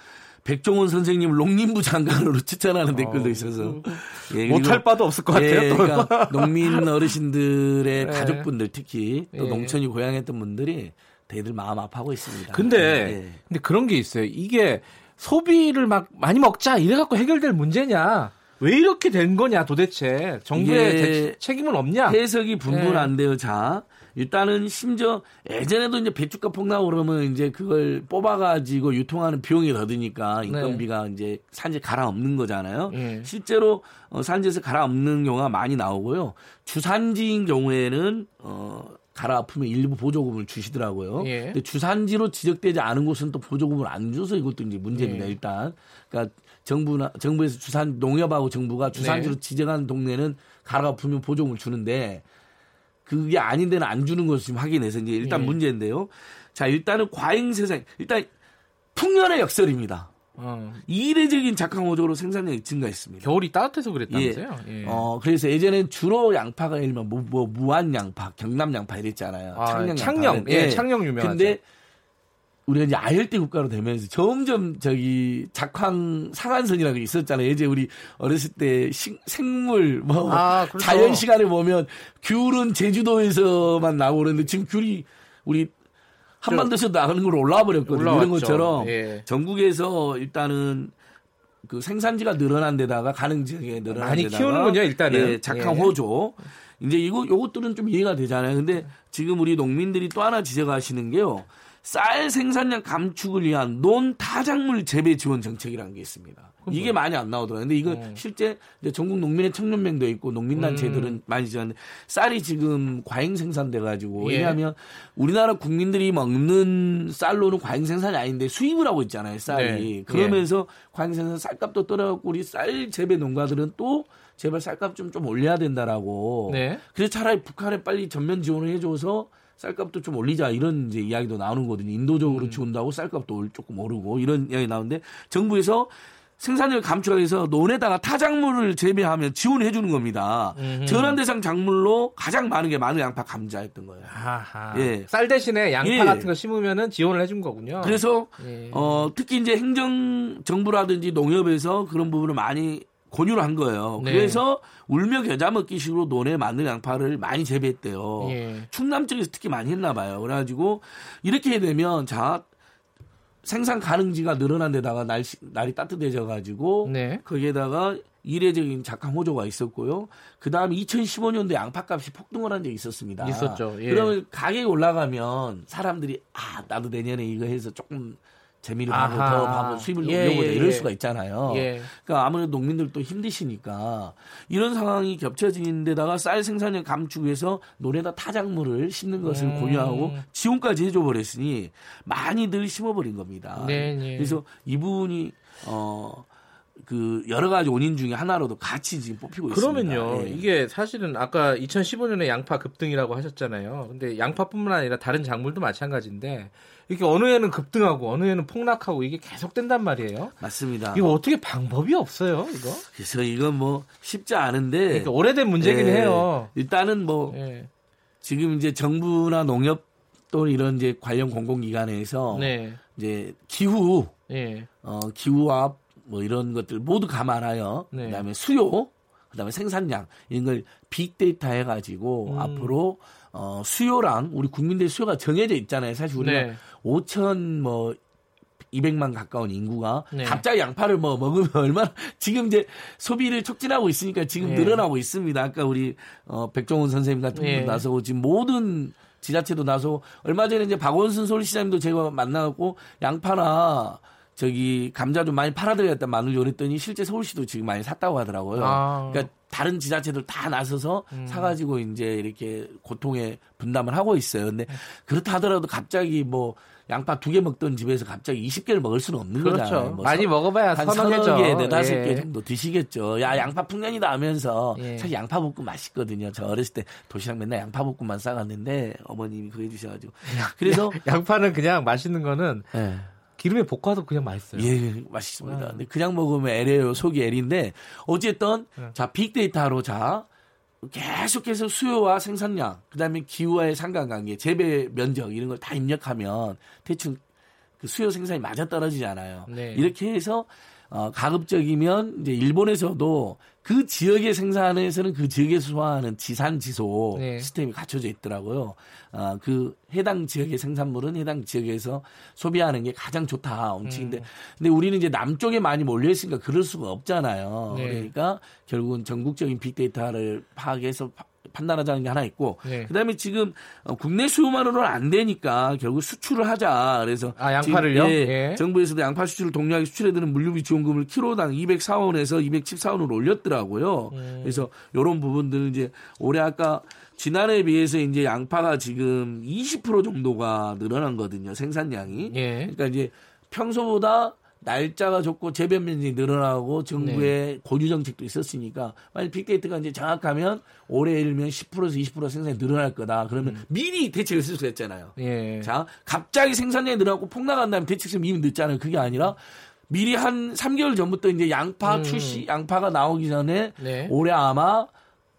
백종원 선생님을 농림부 장관으로 추천하는 댓글도 있어서. 예, 못할 바도 없을 것 같아요. 예, 또. 그러니까 농민 어르신들의 네. 가족분들 특히 또 예. 농촌이 고향했던 분들이 대들 마음 아파하고 있습니다. 근데 예. 근데 그런 게 있어요. 이게 소비를 막 많이 먹자 이래 갖고 해결될 문제냐? 왜 이렇게 된 거냐 도대체 정부의 이게 대- 책임은 없냐? 해석이 분분한데요. 네. 자, 일단은 심지어 예전에도 이제 배추값 폭나고 그러면 이제 그걸 뽑아가지고 유통하는 비용이 더 드니까 인건비가 이제 산지 갈아엎는 거잖아요. 예. 실제로 어, 산지에서 갈아엎는 경우가 많이 나오고요. 주산지인 경우에는 어, 갈아엎으면 일부 보조금을 주시더라고요. 예. 근데 주산지로 지적되지 않은 곳은 또 보조금을 안 줘서 이것도 이제 문제입니다. 예. 일단 그러니까 정부나 정부에서 주산 농협하고 정부가 주산지로 네. 지정한 동네는 갈아엎으면 보조금을 주는데 그게 아닌 데는 안 주는 것을 지금 확인해서 이제 일단 예. 문제인데요. 자 일단은 과잉 생산 일단 풍년의 역설입니다. 어, 이례적인 작황호적으로 생산량이 증가했습니다. 겨울이 따뜻해서 그랬다면서요? 예. 어 그래서 예전엔 주로 양파가 들면 뭐, 뭐 무안 양파, 경남 양파 이랬잖아요. 아, 창녕 창녕, 양파는. 예, 창녕 유명하죠. 근데 우리가 이제 아열대 국가로 되면서 점점 저기 작황 상한선이라는 게 있었잖아요. 예전에 우리 어렸을 때 식- 생물 뭐 아, 그렇죠. 자연 시간에 보면 귤은 제주도에서만 나오고 그러는데 지금 귤이 우리 한반도에서 나가는 걸로 올라와 버렸거든요. 이런 올라왔죠. 것처럼 예. 전국에서 일단은 그 생산지가 늘어난 데다가 가능 지역에 늘어난 많이 데다가 키우는군요, 일단은. 예, 작황 예. 호조. 이제 이거 요것들은 좀 이해가 되잖아요. 근데 지금 우리 농민들이 또 하나 지적하시는 게요. 쌀 생산량 감축을 위한 논 타작물 재배 지원 정책이라는 게 있습니다. 이게 많이 안 나오더라고요. 근데 이거 어. 실제 전국 농민의 청년맹도 있고 농민단체들은 음. 많이 지원하는데 쌀이 지금 과잉 생산돼 가지고 예. 왜냐하면 우리나라 국민들이 먹는 쌀로는 과잉 생산이 아닌데 수입을 하고 있잖아요, 쌀이. 네. 그러면서 과잉 생산 쌀값도 떨어졌고 우리 쌀 재배 농가들은 또 제발 쌀값 좀좀 올려야 된다라고. 네. 그래서 차라리 북한에 빨리 전면 지원을 해줘서 쌀값도 좀 올리자 이런 이제 이야기도 나오는 거거든요. 인도적으로 음. 지원다고 쌀값도 올- 조금 오르고 이런 이야기 나오는데 정부에서 생산량을 감축하기 위해서 논에다가 타작물을 재배하면 지원해 주는 겁니다. 음흠. 전환 대상 작물로 가장 많은 게 마늘, 양파, 감자였던 거예요. 하하. 예. 쌀 대신에 양파 예. 같은 거 심으면은 지원을 해준 거군요. 그래서 예. 어, 특히 이제 행정 정부라든지 농협에서 그런 부분을 많이 권유를 한 거예요. 네. 그래서 울며 겨자 먹기 식으로 논에 마늘 양파를 많이 재배했대요. 예. 충남 쪽에서 특히 많이 했나 봐요. 그래가지고 이렇게 되면 자 생산 가능지가 늘어난 데다가 날씨, 날이 따뜻해져 가지고 네. 거기에다가 이례적인 작황 호조가 있었고요. 그 다음에 2015년도에 양파값이 폭등을 한 적이 있었습니다. 있었죠. 예. 그러면 가격이 올라가면 사람들이 아 나도 내년에 이거 해서 조금 재미를 하고 아하. 더 하고 수입을 예, 올려보자 예, 이럴 예. 수가 있잖아요. 예. 그러니까 아무래도 농민들도 힘드시니까 이런 상황이 겹쳐진 데다가 쌀 생산량 감축 위해서 논에다 타작물을 심는 것을 음. 권유하고 지원까지 해줘 버렸으니 많이들 심어버린 겁니다. 네, 네. 그래서 이분이 어. 그 여러 가지 원인 중에 하나로도 같이 지금 뽑히고 그러면요, 있습니다. 예. 이게 사실은 아까 2015년에 양파 급등이라고 하셨잖아요. 근데 양파뿐만 아니라 다른 작물도 마찬가지인데 이렇게 어느 해는 급등하고 어느 해는 폭락하고 이게 계속된단 말이에요. 맞습니다. 이거 어떻게 방법이 없어요, 이거? 그래서 이건 뭐 쉽지 않은데 그러니까 오래된 문제긴 예, 해요. 일단은 뭐 예. 지금 이제 정부나 농협 또는 이런 이제 관련 공공기관에서 네. 이제 기후 예. 어 기후와 뭐 이런 것들 모두 감안하여 네. 그다음에 수요 그다음에 생산량 이런 걸 빅데이터 해가지고 음. 앞으로 어 수요랑 우리 국민들 수요가 정해져 있잖아요. 사실 우리가 네. 5천 뭐 200만 가까운 인구가 네. 갑자기 양파를 뭐 먹으면 얼마나 지금 이제 소비를 촉진하고 있으니까 지금 예. 늘어나고 있습니다. 아까 우리 어 백종원 선생님 같은 예. 분도 나서고 지금 모든 지자체도 나서 얼마 전에 이제 박원순 서울시장님도 제가 만나고 양파나 저기 감자 좀 많이 팔아드려야겠다 마늘 요랬더니 실제 서울시도 지금 많이 샀다고 하더라고요. 아. 그러니까 다른 지자체들 다 나서서 음. 사가지고 이제 이렇게 고통의 분담을 하고 있어요. 근데 그렇다 하더라도 갑자기 뭐 양파 두 개 먹던 집에서 갑자기 20개를 먹을 수는 없는 그렇죠. 거잖아요. 뭐 많이 서- 먹어봐야 한 서너. 개, 네다섯 예. 개 정도 드시겠죠. 야, 양파 풍년이다 하면서 예. 사실 양파 볶음 맛있거든요. 저 어렸을 때 도시락 맨날 양파 볶음만 싸갔는데 어머님이 그거 해주셔가지고. 그래서 양파는 그냥 맛있는 거는 예. 기름에 볶아도 그냥 맛있어요. 예, 맛있습니다. 근데 그냥 먹으면 애래요. 속이 애린데 어쨌든 네. 자 빅데이터로 자 계속해서 수요와 생산량, 그다음에 기후와의 상관관계, 재배 면적 이런 걸 다 입력하면 대충 그 수요 생산이 맞아 떨어지잖아요. 네. 이렇게 해서 어, 가급적이면 이제 일본에서도 그 지역의 생산에서는 그 지역에서 소화하는 지산 지소 네. 시스템이 갖춰져 있더라고요. 어, 그 해당 지역의 생산물은 해당 지역에서 소비하는 게 가장 좋다. 원칙인데, 음. 근데 우리는 이제 남쪽에 많이 몰려 있으니까 그럴 수가 없잖아요. 네. 그러니까 결국은 전국적인 빅데이터를 파악해서 파- 판단하자는 게 하나 있고, 네. 그다음에 지금 어, 국내 수요만으로는 안 되니까 결국 수출을 하자. 그래서 아, 양파를요? 지금, 예, 예. 정부에서도 양파 수출을 독려하게 수출해 드는 물류비 지원금을 키로당 204원에서 214원으로 올렸더라고요. 음. 그래서 이런 부분들은 이제 올해 아까 지난해에 비해서 이제 양파가 지금 20% 정도가 늘어난 거든요. 생산량이. 예. 그러니까 이제 평소보다 날짜가 좋고 재변 면적이 늘어나고 정부의 네. 고유 정책도 있었으니까 만약 빅데이터가 이제 정확하면 올해 예를 들면 10%에서 20% 생산이 늘어날 거다. 그러면 음. 미리 대책을 쓸 수가 있잖아요. 예. 자, 갑자기 생산량이 늘어나고 폭 나간 다음에 대책성 이미 늦잖아요. 그게 아니라 미리 한 3개월 전부터 이제 양파 음. 출시, 양파가 나오기 전에 네. 올해 아마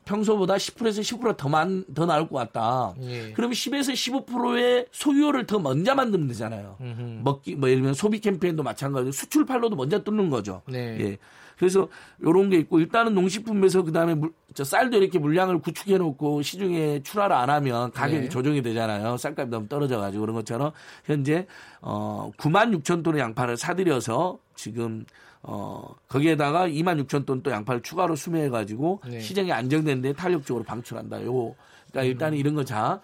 평소보다 10%에서 10%더 많, 더 나올 것 같다. 예. 그러면 10에서 15%의 소요를 더 먼저 만들면 되잖아요. 음흠. 먹기, 뭐 예를 들면 소비 캠페인도 마찬가지로 수출 팔로도 먼저 뚫는 거죠. 네. 예. 그래서 요런 게 있고 일단은 농식품에서 그다음에 물, 저 쌀도 이렇게 물량을 구축해 놓고 시중에 출하를 안 하면 가격이 네. 조정이 되잖아요. 쌀값이 너무 떨어져 가지고 그런 것처럼 현재 어 9만 6천 톤의 양파를 사들여서 지금 어 거기에다가 2만 6천 톤 또 양파를 추가로 수매해 가지고 네. 시장이 안정된 데 탄력적으로 방출한다. 요 그러니까 음. 일단은 이런 거 자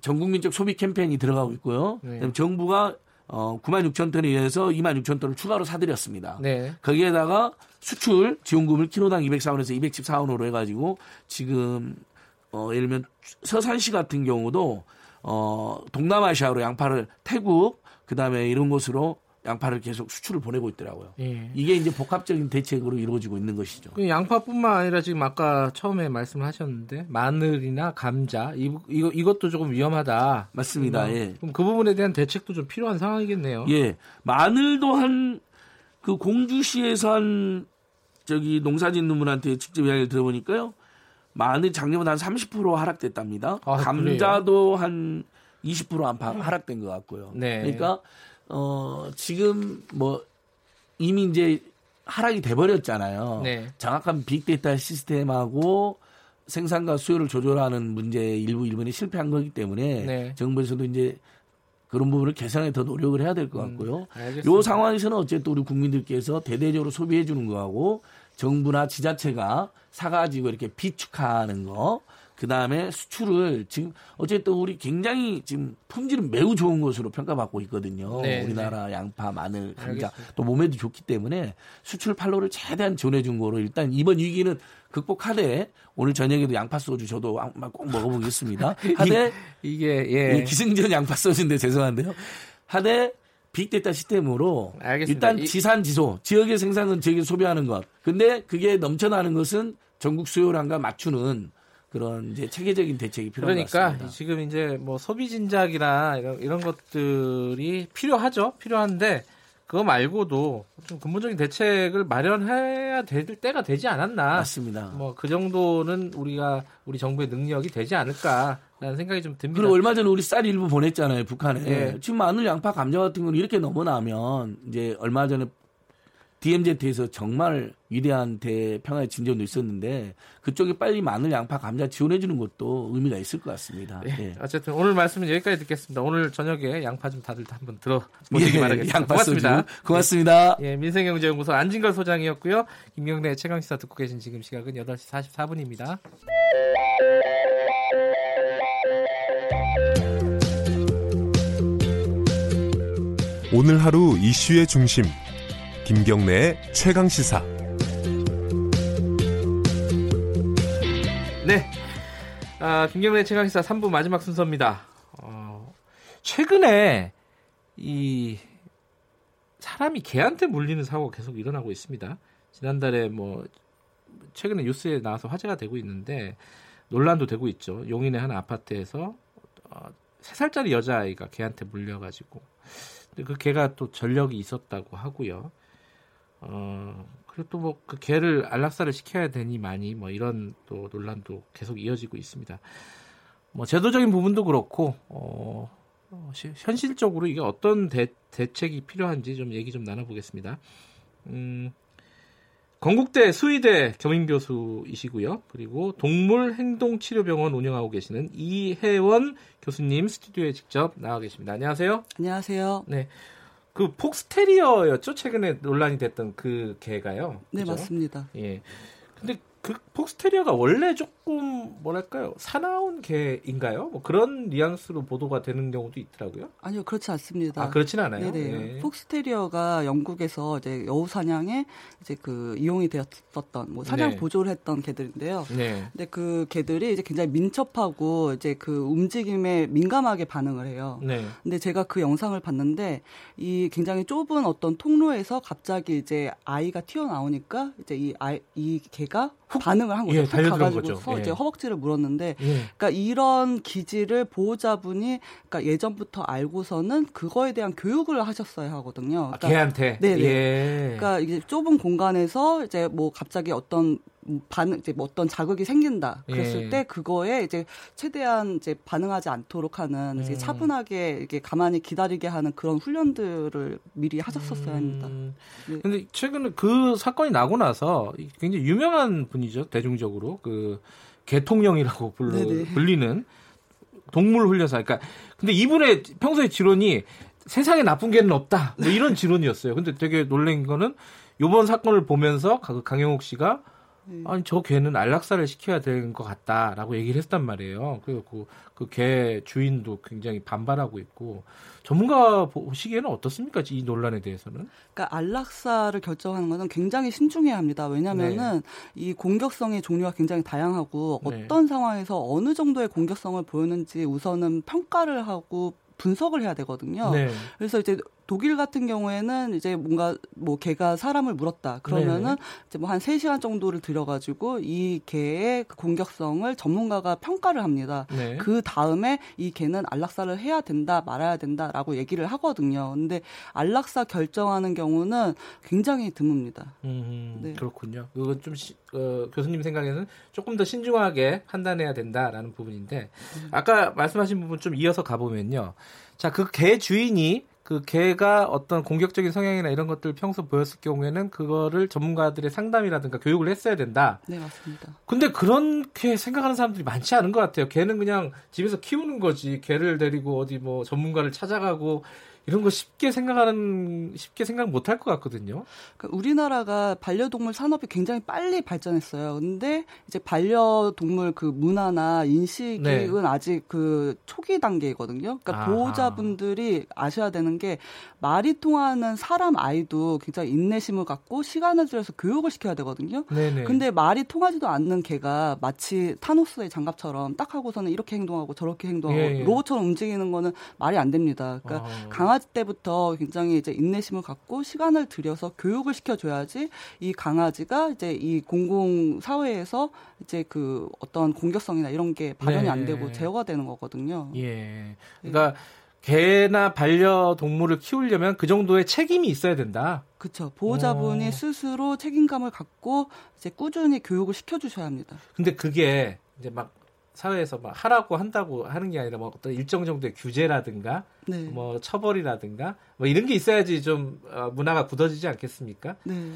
전 국민적 소비 캠페인이 들어가고 있고요. 네. 정부가 어 9만 6천 톤에 의해서 2만 6천 톤을 추가로 사들였습니다. 네. 거기에다가 수출 지원금을 키로당 204원에서 214원으로 해가지고 지금 어 예를 들면 서산시 같은 경우도 어 동남아시아로 양파를 태국 그다음에 이런 곳으로 양파를 계속 수출을 보내고 있더라고요. 예. 이게 이제 복합적인 대책으로 이루어지고 있는 것이죠. 그 양파뿐만 아니라 지금 아까 처음에 말씀을 하셨는데 마늘이나 감자 이, 이거 이것도 조금 위험하다. 맞습니다. 음, 예. 그럼 그 부분에 대한 대책도 좀 필요한 상황이겠네요. 예. 마늘도 한 그 공주시에서 한 저기 농사짓는 분한테 직접 이야기를 들어보니까요. 마늘 작년보다 한 30% 하락됐답니다. 아, 감자도 한 20% 안팎 하락된 것 같고요. 네. 그러니까 어 지금 뭐 이미 이제 하락이 돼 버렸잖아요. 네. 정확한 빅데이터 시스템하고 생산과 수요를 조절하는 문제 일부 일본이 실패한 거기 때문에 네. 정부에서도 이제 그런 부분을 개선에 더 노력을 해야 될 것 같고요. 음. 요 상황에서는 어쨌든 우리 국민들께서 대대적으로 소비해 주는 거하고 정부나 지자체가 사가지고 이렇게 비축하는 거, 그 다음에 수출을 지금 어쨌든 우리 굉장히 지금 품질은 매우 좋은 것으로 평가받고 있거든요. 네, 우리나라 양파, 마늘, 감자 알겠습니다. 또 몸에도 좋기 때문에 수출 팔로를 최대한 지원해 준 거로 일단 이번 위기는 극복하되 오늘 저녁에도 양파 소주 저도 꼭 먹어보겠습니다. 하되 이게 예. 예, 기승전 양파 소주인데 죄송한데요. 하되 빅데이터 시스템으로 알겠습니다. 일단 이- 지산 지소 지역의 생산은 지역에 소비하는 것. 근데 그게 넘쳐나는 것은 전국 수요량과 맞추는 그런 이제 체계적인 대책이 필요한 것 그러니까 같습니다. 지금 이제 뭐 소비 진작이나 이런, 이런 것들이 필요하죠. 필요한데 그거 말고도 좀 근본적인 대책을 마련해야 될 때가 되지 않았나. 맞습니다. 뭐 그 정도는 우리가 우리 정부의 능력이 되지 않을까라는 생각이 좀 듭니다. 그리고 얼마 전에 우리 쌀 일부 보냈잖아요, 북한에. 예. 지금 마늘, 양파, 감자 같은 건 이렇게 넘어나면 이제 얼마 전에 DMZ에서 정말 위대한 대평화의 진전도 있었는데 그쪽에 빨리 마늘, 양파, 감자 지원해 주는 것도 의미가 있을 것 같습니다. 예. 예. 어쨌든 오늘 말씀은 여기까지 듣겠습니다. 오늘 저녁에 양파 좀 다들 한번 들어보시기 예, 바라겠습니다. 양파 고맙습니다. 소주. 고맙습니다. 예, 민생경제연구소 안진걸 소장이었고요. 김경래 최강시사 듣고 계신 지금 시각은 8시 44분입니다. 오늘 하루 이슈의 중심 김경래의 최강 시사. 네. 아, 김경래 최강 시사 3부 마지막 순서입니다. 어, 최근에 이 사람이 개한테 물리는 사고가 계속 일어나고 있습니다. 지난달에 뭐 최근에 뉴스에 나와서 화제가 되고 있는데 논란도 되고 있죠. 용인의 한 아파트에서 어, 3살짜리 여자아이가 개한테 물려가지고 그 개가 또 전력이 있었다고 하고요. 어, 그리고 또 뭐 그 개를 안락사를 시켜야 되니 많이 뭐 이런 또 논란도 계속 이어지고 있습니다. 뭐 제도적인 부분도 그렇고 어, 어, 시- 현실적으로 이게 어떤 대, 대책이 필요한지 좀 얘기 좀 나눠보겠습니다. 음, 건국대 수의대 겸임 교수이시고요. 그리고 동물행동치료병원 운영하고 계시는 이혜원 교수님 스튜디오에 직접 나와 계십니다. 안녕하세요. 안녕하세요. 네. 그 폭스테리어였죠? 최근에 논란이 됐던 그 개가요. 네, 그죠? 맞습니다. 예. 근데 그 폭스테리어가 원래 조금 뭐랄까요? 사나운 개인가요? 뭐 그런 뉘앙스로 보도가 되는 경우도 있더라고요. 아니요, 그렇지 않습니다. 아, 그렇진 않아요? 네네. 예. 폭스테리어가 영국에서 이제 여우 사냥에 이제 그 이용이 되었었던 뭐 사냥 네. 보조를 했던 개들인데요. 네. 근데 그 개들이 이제 굉장히 민첩하고 이제 그 움직임에 민감하게 반응을 해요. 네. 근데 제가 그 영상을 봤는데 이 굉장히 좁은 어떤 통로에서 갑자기 이제 아이가 튀어나오니까 이제 이 아이 이 개가 반응을 한 거죠. 예, 거죠. 예. 이제 허벅지를 물었는데 예. 그러니까 이런 기지를 보호자분이 그러니까 예전부터 알고서는 그거에 대한 교육을 하셨어야 하거든요. 아, 그러니까 개한테. 네네. 예. 그러니까 이제 좁은 공간에서 이제 뭐 갑자기 어떤 반응 이제 뭐 어떤 자극이 생긴다 그랬을 예. 때 그거에 이제 최대한 이제 반응하지 않도록 하는 이제 음. 차분하게 이렇게 가만히 기다리게 하는 그런 훈련들을 미리 하셨었어야 합니다. 음. 네. 근데 최근에 그 사건이 나고 나서 굉장히 유명한 분이죠 대중적으로 그 개통령이라고 불러, 네네. 불리는 동물 훈련사. 그러니까 근데 이분의 평소의 지론이 세상에 나쁜 개는 없다. 뭐 이런 지론이었어요. 근데 되게 놀란 거는 이번 사건을 보면서 그 강영욱 씨가 네. 아니 저 개는 안락사를 시켜야 되는 것 같다라고 얘기를 했단 말이에요. 그리고 그개 주인도 굉장히 반발하고 있고 전문가 보시기에는 어떻습니까? 이 논란에 대해서는? 그러니까 안락사를 결정하는 것은 굉장히 신중해야 합니다. 왜냐하면은 네. 이 공격성의 종류가 굉장히 다양하고 네. 어떤 상황에서 어느 정도의 공격성을 보였는지 우선은 평가를 하고 분석을 해야 되거든요. 네. 그래서 이제 독일 같은 경우에는 이제 뭔가 뭐 개가 사람을 물었다. 그러면은 네. 이제 뭐한 3시간 정도를 들여가지고 이 개의 그 공격성을 전문가가 평가를 합니다. 네. 그 다음에 이 개는 안락사를 해야 된다, 말아야 된다라고 얘기를 하거든요. 근데 안락사 결정하는 경우는 굉장히 드뭅니다. 음, 네. 그렇군요. 그건 좀 시- 어, 교수님 생각에는 조금 더 신중하게 판단해야 된다라는 부분인데 아까 말씀하신 부분 좀 이어서 가보면요. 자, 그 개 주인이 그 개가 어떤 공격적인 성향이나 이런 것들 평소 보였을 경우에는 그거를 전문가들의 상담이라든가 교육을 했어야 된다. 네, 맞습니다. 근데 그렇게 생각하는 사람들이 많지 않은 것 같아요. 개는 그냥 집에서 키우는 거지. 개를 데리고 어디 뭐 전문가를 찾아가고 이런 거 쉽게 생각하는 쉽게 생각 못 할 것 같거든요. 그러니까 우리나라가 반려동물 산업이 굉장히 빨리 발전했어요. 근데 이제 반려동물 그 문화나 인식은 네. 아직 그 초기 단계거든요. 그러니까 아하. 보호자분들이 아셔야 되는 게 말이 통하는 사람 아이도 굉장히 인내심을 갖고 시간을 들여서 교육을 시켜야 되거든요. 네네. 근데 말이 통하지도 않는 개가 마치 타노스의 장갑처럼 딱 하고서는 이렇게 행동하고 저렇게 행동하고 예, 예. 로봇처럼 움직이는 거는 말이 안 됩니다. 그러니까 아. 강 아지 때부터 굉장히 이제 인내심을 갖고 시간을 들여서 교육을 시켜줘야지 이 강아지가 이제 이 공공 사회에서 이제 그 어떤 공격성이나 이런 게 발현이 네. 안 되고 제어가 되는 거거든요. 예. 그러니까 개나 반려동물을 키우려면 그 정도의 책임이 있어야 된다. 그렇죠. 보호자분이 어. 스스로 책임감을 갖고 이제 꾸준히 교육을 시켜주셔야 합니다. 근데 그게 이제 막 사회에서 막 하라고 한다고 하는 게 아니라 뭐 어떤 일정 정도의 규제라든가 네. 뭐 처벌이라든가 뭐 이런 게 있어야지 좀 어, 문화가 굳어지지 않겠습니까? 네.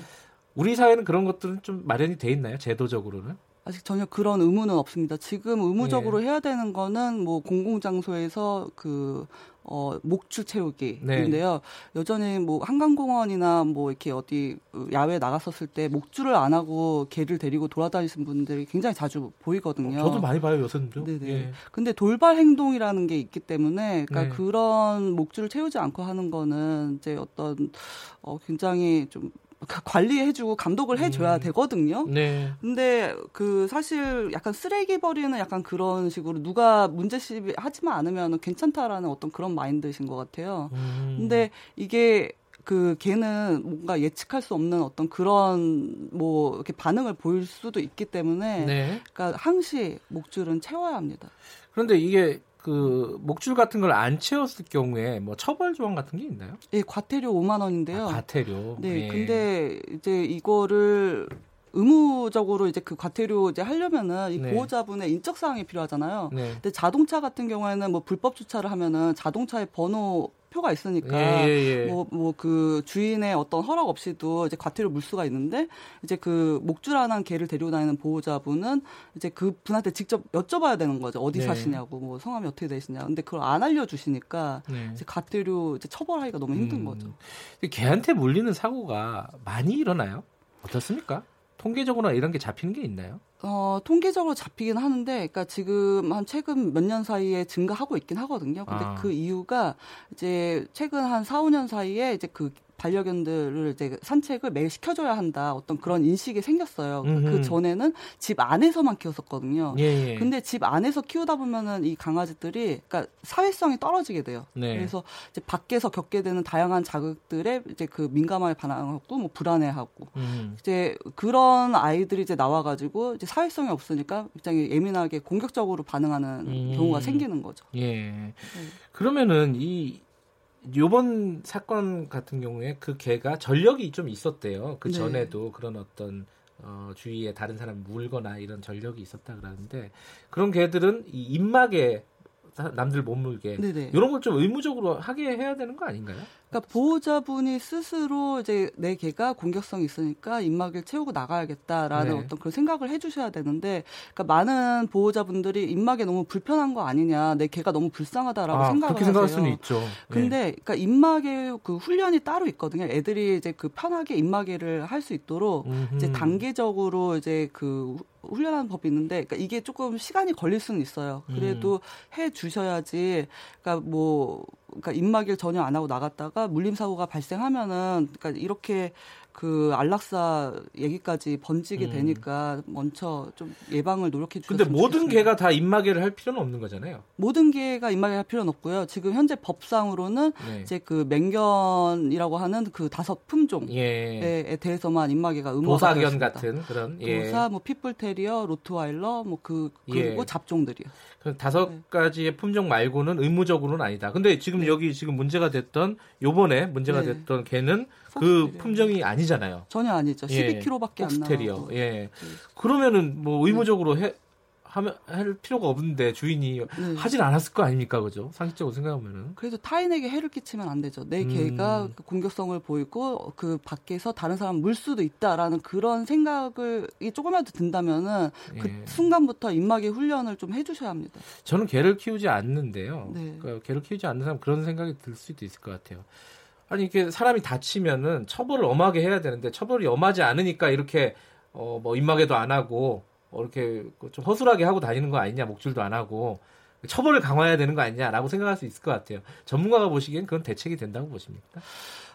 우리 사회는 그런 것들은 좀 마련이 돼 있나요? 제도적으로는? 아직 전혀 그런 의무는 없습니다. 지금 의무적으로 예. 해야 되는 거는 뭐 공공장소에서 그 어, 목줄 채우기인데요. 네. 여전히 뭐 한강공원이나 뭐 이렇게 어디 야외 나갔었을 때 목줄을 안 하고 개를 데리고 돌아다니시는 분들이 굉장히 자주 보이거든요. 어, 저도 많이 봐요 요새는요. 네네. 예. 근데 돌발 행동이라는 게 있기 때문에 그러니까 네. 그런 목줄을 채우지 않고 하는 거는 이제 어떤 어, 굉장히 좀 관리해주고 감독을 해줘야 음. 되거든요. 네. 근데 그 사실 약간 쓰레기 버리는 약간 그런 식으로 누가 문제시 하지만 않으면 괜찮다라는 어떤 그런 마인드신 것 같아요. 음. 근데 이게 그 걔는 뭔가 예측할 수 없는 어떤 그런 뭐 이렇게 반응을 보일 수도 있기 때문에 네. 그러니까 항시 목줄은 채워야 합니다. 그런데 이게 그 목줄 같은 걸 안 채웠을 경우에 뭐 처벌 조항 같은 게 있나요? 예, 과태료 5만 원인데요. 아, 과태료. 네, 예. 근데 이제 이거를 의무적으로 이제 그 과태료 이제 하려면은 이 네. 보호자분의 인적 사항이 필요하잖아요. 네. 근데 자동차 같은 경우에는 뭐 불법 주차를 하면은 자동차의 번호 표가 있으니까 예, 예, 예. 뭐뭐 그 주인의 어떤 허락 없이도 이제 과태료 물수가 있는데 이제 그 목줄안한 개를 데리고 다니는 보호자분은 이제 그 분한테 직접 여쭤봐야 되는 거죠 어디 네. 사시냐고 뭐 성함이 어떻게 되시냐 근데 그걸 안 알려주시니까 네. 이제 과태료 이제 처벌하기가 너무 힘든 음. 거죠. 개한테 물리는 사고가 많이 일어나요? 어떻습니까? 통계적으로 이런 게 잡히는 게 있나요? 어, 통계적으로 잡히긴 하는데, 그러니까 지금 한 최근 몇 년 사이에 증가하고 있긴 하거든요. 근데 아. 그 이유가 이제 최근 한 4, 5년 사이에 이제 그 반려견들을 이제 산책을 매일 시켜줘야 한다 어떤 그런 인식이 생겼어요. 음흠. 그 전에는 집 안에서만 키웠었거든요. 예, 예. 근데 집 안에서 키우다 보면은 이 강아지들이 그러니까 사회성이 떨어지게 돼요. 네. 그래서 이제 밖에서 겪게 되는 다양한 자극들에 이제 그 민감하게 반응하고 뭐 불안해하고 음. 이제 그런 아이들이 이제 나와가지고 이제 사회성이 없으니까 굉장히 예민하게 공격적으로 반응하는 음. 경우가 생기는 거죠. 예. 네. 그러면은 이 요번 사건 같은 경우에 그 개가 전력이 좀 있었대요. 그 네. 전에도 네. 그런 어떤 어, 주위에 다른 사람 물거나 이런 전력이 있었다 그러는데 그런 개들은 이 입막에 남들 못 물게 네네. 이런 걸 좀 의무적으로 하게 해야 되는 거 아닌가요? 그러니까 보호자분이 스스로 이제 내 개가 공격성이 있으니까 입막을 채우고 나가야겠다라는 네. 어떤 그런 생각을 해주셔야 되는데, 그러니까 많은 보호자분들이 입막에 너무 불편한 거 아니냐, 내 개가 너무 불쌍하다라고 아, 생각을 그렇게 하세요. 생각할 수는 있죠. 근데 네. 그러니까 입막에 그 훈련이 따로 있거든요. 애들이 이제 그 편하게 입막에를 할 수 있도록 음흠. 이제 단계적으로 이제 그 훈련하는 법이 있는데 그러니까 이게 조금 시간이 걸릴 수는 있어요. 그래도 음. 해 주셔야지 그러니까 뭐 그러니까 입막일 전혀 안 하고 나갔다가 물림 사고가 발생하면은 그러니까 이렇게 그 안락사 얘기까지 번지게 음. 되니까 먼저 좀 예방을 노력해 주셨으면 근데 모든 좋겠습니다. 개가 다 입마개를 할 필요는 없는 거잖아요. 모든 개가 입마개를 할 필요는 없고요. 지금 현재 법상으로는 네. 이제 그 맹견이라고 하는 그 다섯 품종에 예. 대해서만 입마개가 의무화가 도사견 같은 그런 예. 도사, 뭐 핏불테리어, 로트와일러, 뭐그 그리고 예. 잡종들이요. 그 다섯 네. 가지의 품종 말고는 의무적으로는 아니다. 근데 지금 네. 여기 지금 문제가 됐던 요번에 문제가 네. 됐던 개는 그 품종이 아니잖아요. 전혀 아니죠. 12kg밖에 안 나와요. 예. 네. 그러면은 뭐 의무적으로 해 하면 할 필요가 없는데 주인이 네. 하진 않았을 거 아닙니까, 그죠? 상식적으로 생각하면은. 그래도 타인에게 해를 끼치면 안 되죠. 내 음. 개가 그 공격성을 보이고 그 밖에서 다른 사람 물 수도 있다라는 그런 생각을 조금이라도 든다면은 그 예. 순간부터 입마개 훈련을 좀 해주셔야 합니다. 저는 개를 키우지 않는데요. 네. 그러니까 개를 키우지 않는 사람 그런 생각이 들 수도 있을 것 같아요. 아니 이렇게 사람이 다치면은 처벌을 엄하게 해야 되는데 처벌이 엄하지 않으니까 이렇게 어 뭐 입마개도 안 하고 어, 이렇게 좀 허술하게 하고 다니는 거 아니냐 목줄도 안 하고 처벌을 강화해야 되는 거 아니냐라고 생각할 수 있을 것 같아요. 전문가가 보시기엔 그건 대책이 된다고 보십니까?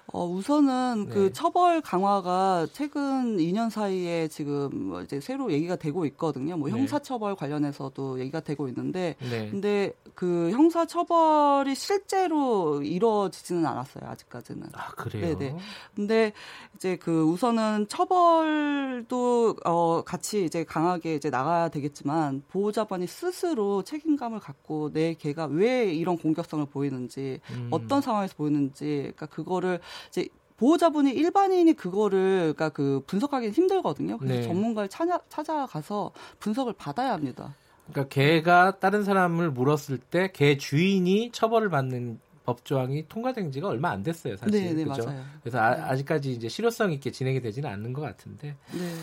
어, 우선은 네. 그 처벌 강화가 최근 2년 사이에 지금 뭐 이제 새로 얘기가 되고 있거든요. 뭐 네. 형사처벌 관련해서도 얘기가 되고 있는데, 네. 근데 그 형사처벌이 실제로 이루어지지는 않았어요. 아직까지는. 아 그래요? 네네. 근데 이제 그 우선은 처벌도 어 같이 이제 강하게 이제 나가야 되겠지만 보호자반이 스스로 책임감을 갖고 내 개가 왜 이런 공격성을 보이는지 음. 어떤 상황에서 보이는지 그러니까 그거를 이제 보호자분이 일반인이 그거를 그러니까 그 분석하기 는 힘들거든요. 그래서 네. 전문가를 찾아 찾아가서 분석을 받아야 합니다. 그러니까 개가 다른 사람을 물었을 때 개 주인이 처벌을 받는 법 조항이 통과된 지가 얼마 안 됐어요, 사실. 네, 네 그죠? 맞아요. 그래서 아, 네. 직까지 이제 실효성 있게 진행이 되지는 않는 것 같은데. 네.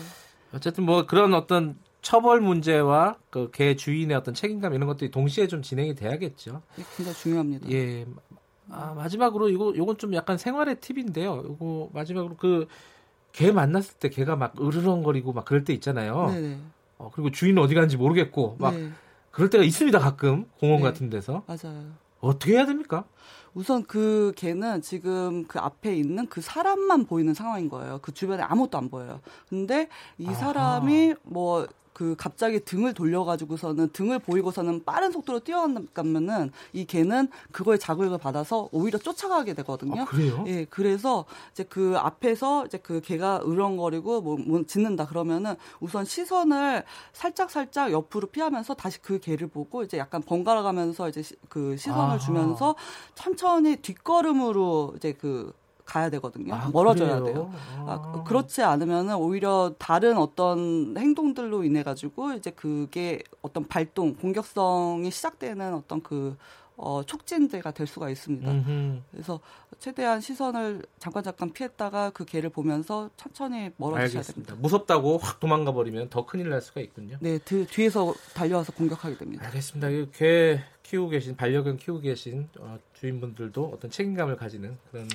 어쨌든 뭐 그런 어떤 처벌 문제와 그 개 주인의 어떤 책임감 이런 것들이 동시에 좀 진행이 돼야겠죠. 예, 굉장히 중요합니다. 예. 아, 마지막으로 이거 요건 좀 약간 생활의 팁인데요. 이거 마지막으로 그 개 만났을 때 개가 막 으르렁거리고 막 그럴 때 있잖아요. 네네. 어, 그리고 주인은 어디 가는지 모르겠고 막 네. 그럴 때가 있습니다. 가끔 공원 네. 같은 데서 맞아요. 어떻게 해야 됩니까? 우선 그 개는 지금 그 앞에 있는 그 사람만 보이는 상황인 거예요. 그 주변에 아무것도 안 보여요. 근데 이. 사람이 뭐 그 갑자기 등을 돌려가지고서는 등을 보이고서는 빠른 속도로 뛰어가면은 이 개는 그거에 자극을 받아서 오히려 쫓아가게 되거든요. 아, 그래요? 예, 그래서 이제 그 앞에서 이제 그 개가 으렁거리고 뭐, 뭐 짖는다 그러면은 우선 시선을 살짝 살짝 옆으로 피하면서 다시 그 개를 보고 이제 약간 번갈아 가면서 이제 시, 그 시선을 아하. 주면서 천천히 뒷걸음으로 이제 그 가야 되거든요. 아, 멀어져야 그래요? 돼요. 아. 아, 그렇지 않으면은 오히려 다른 어떤 행동들로 인해 가지고 이제 그게 어떤 발동, 공격성이 시작되는 어떤 그 어, 촉진제가 될 수가 있습니다. 음흠. 그래서 최대한 시선을 잠깐 잠깐 피했다가 그 개를 보면서 천천히 멀어지셔야. 됩니다. 무섭다고 확 도망가 버리면 더 큰일 날 수가 있군요. 네, 드, 뒤에서 달려와서 공격하게 됩니다. 알겠습니다. 이개 키우고 계신 반려견 키우고 계신 어, 주인분들도 어떤 책임감을 가지는 그런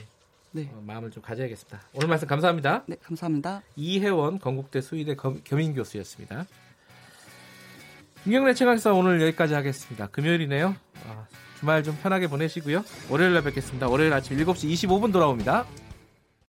네. 어, 마음을 좀 가져야겠습니다. 오늘 말씀 감사합니다. 네, 감사합니다. 이혜원 건국대 수의대 겸, 겸임 교수였습니다. 김경래 최강사 오늘 여기까지 하겠습니다. 금요일이네요. 아, 주말 좀 편하게 보내시고요. 월요일 날 뵙겠습니다. 월요일 아침 7시 25분 돌아옵니다.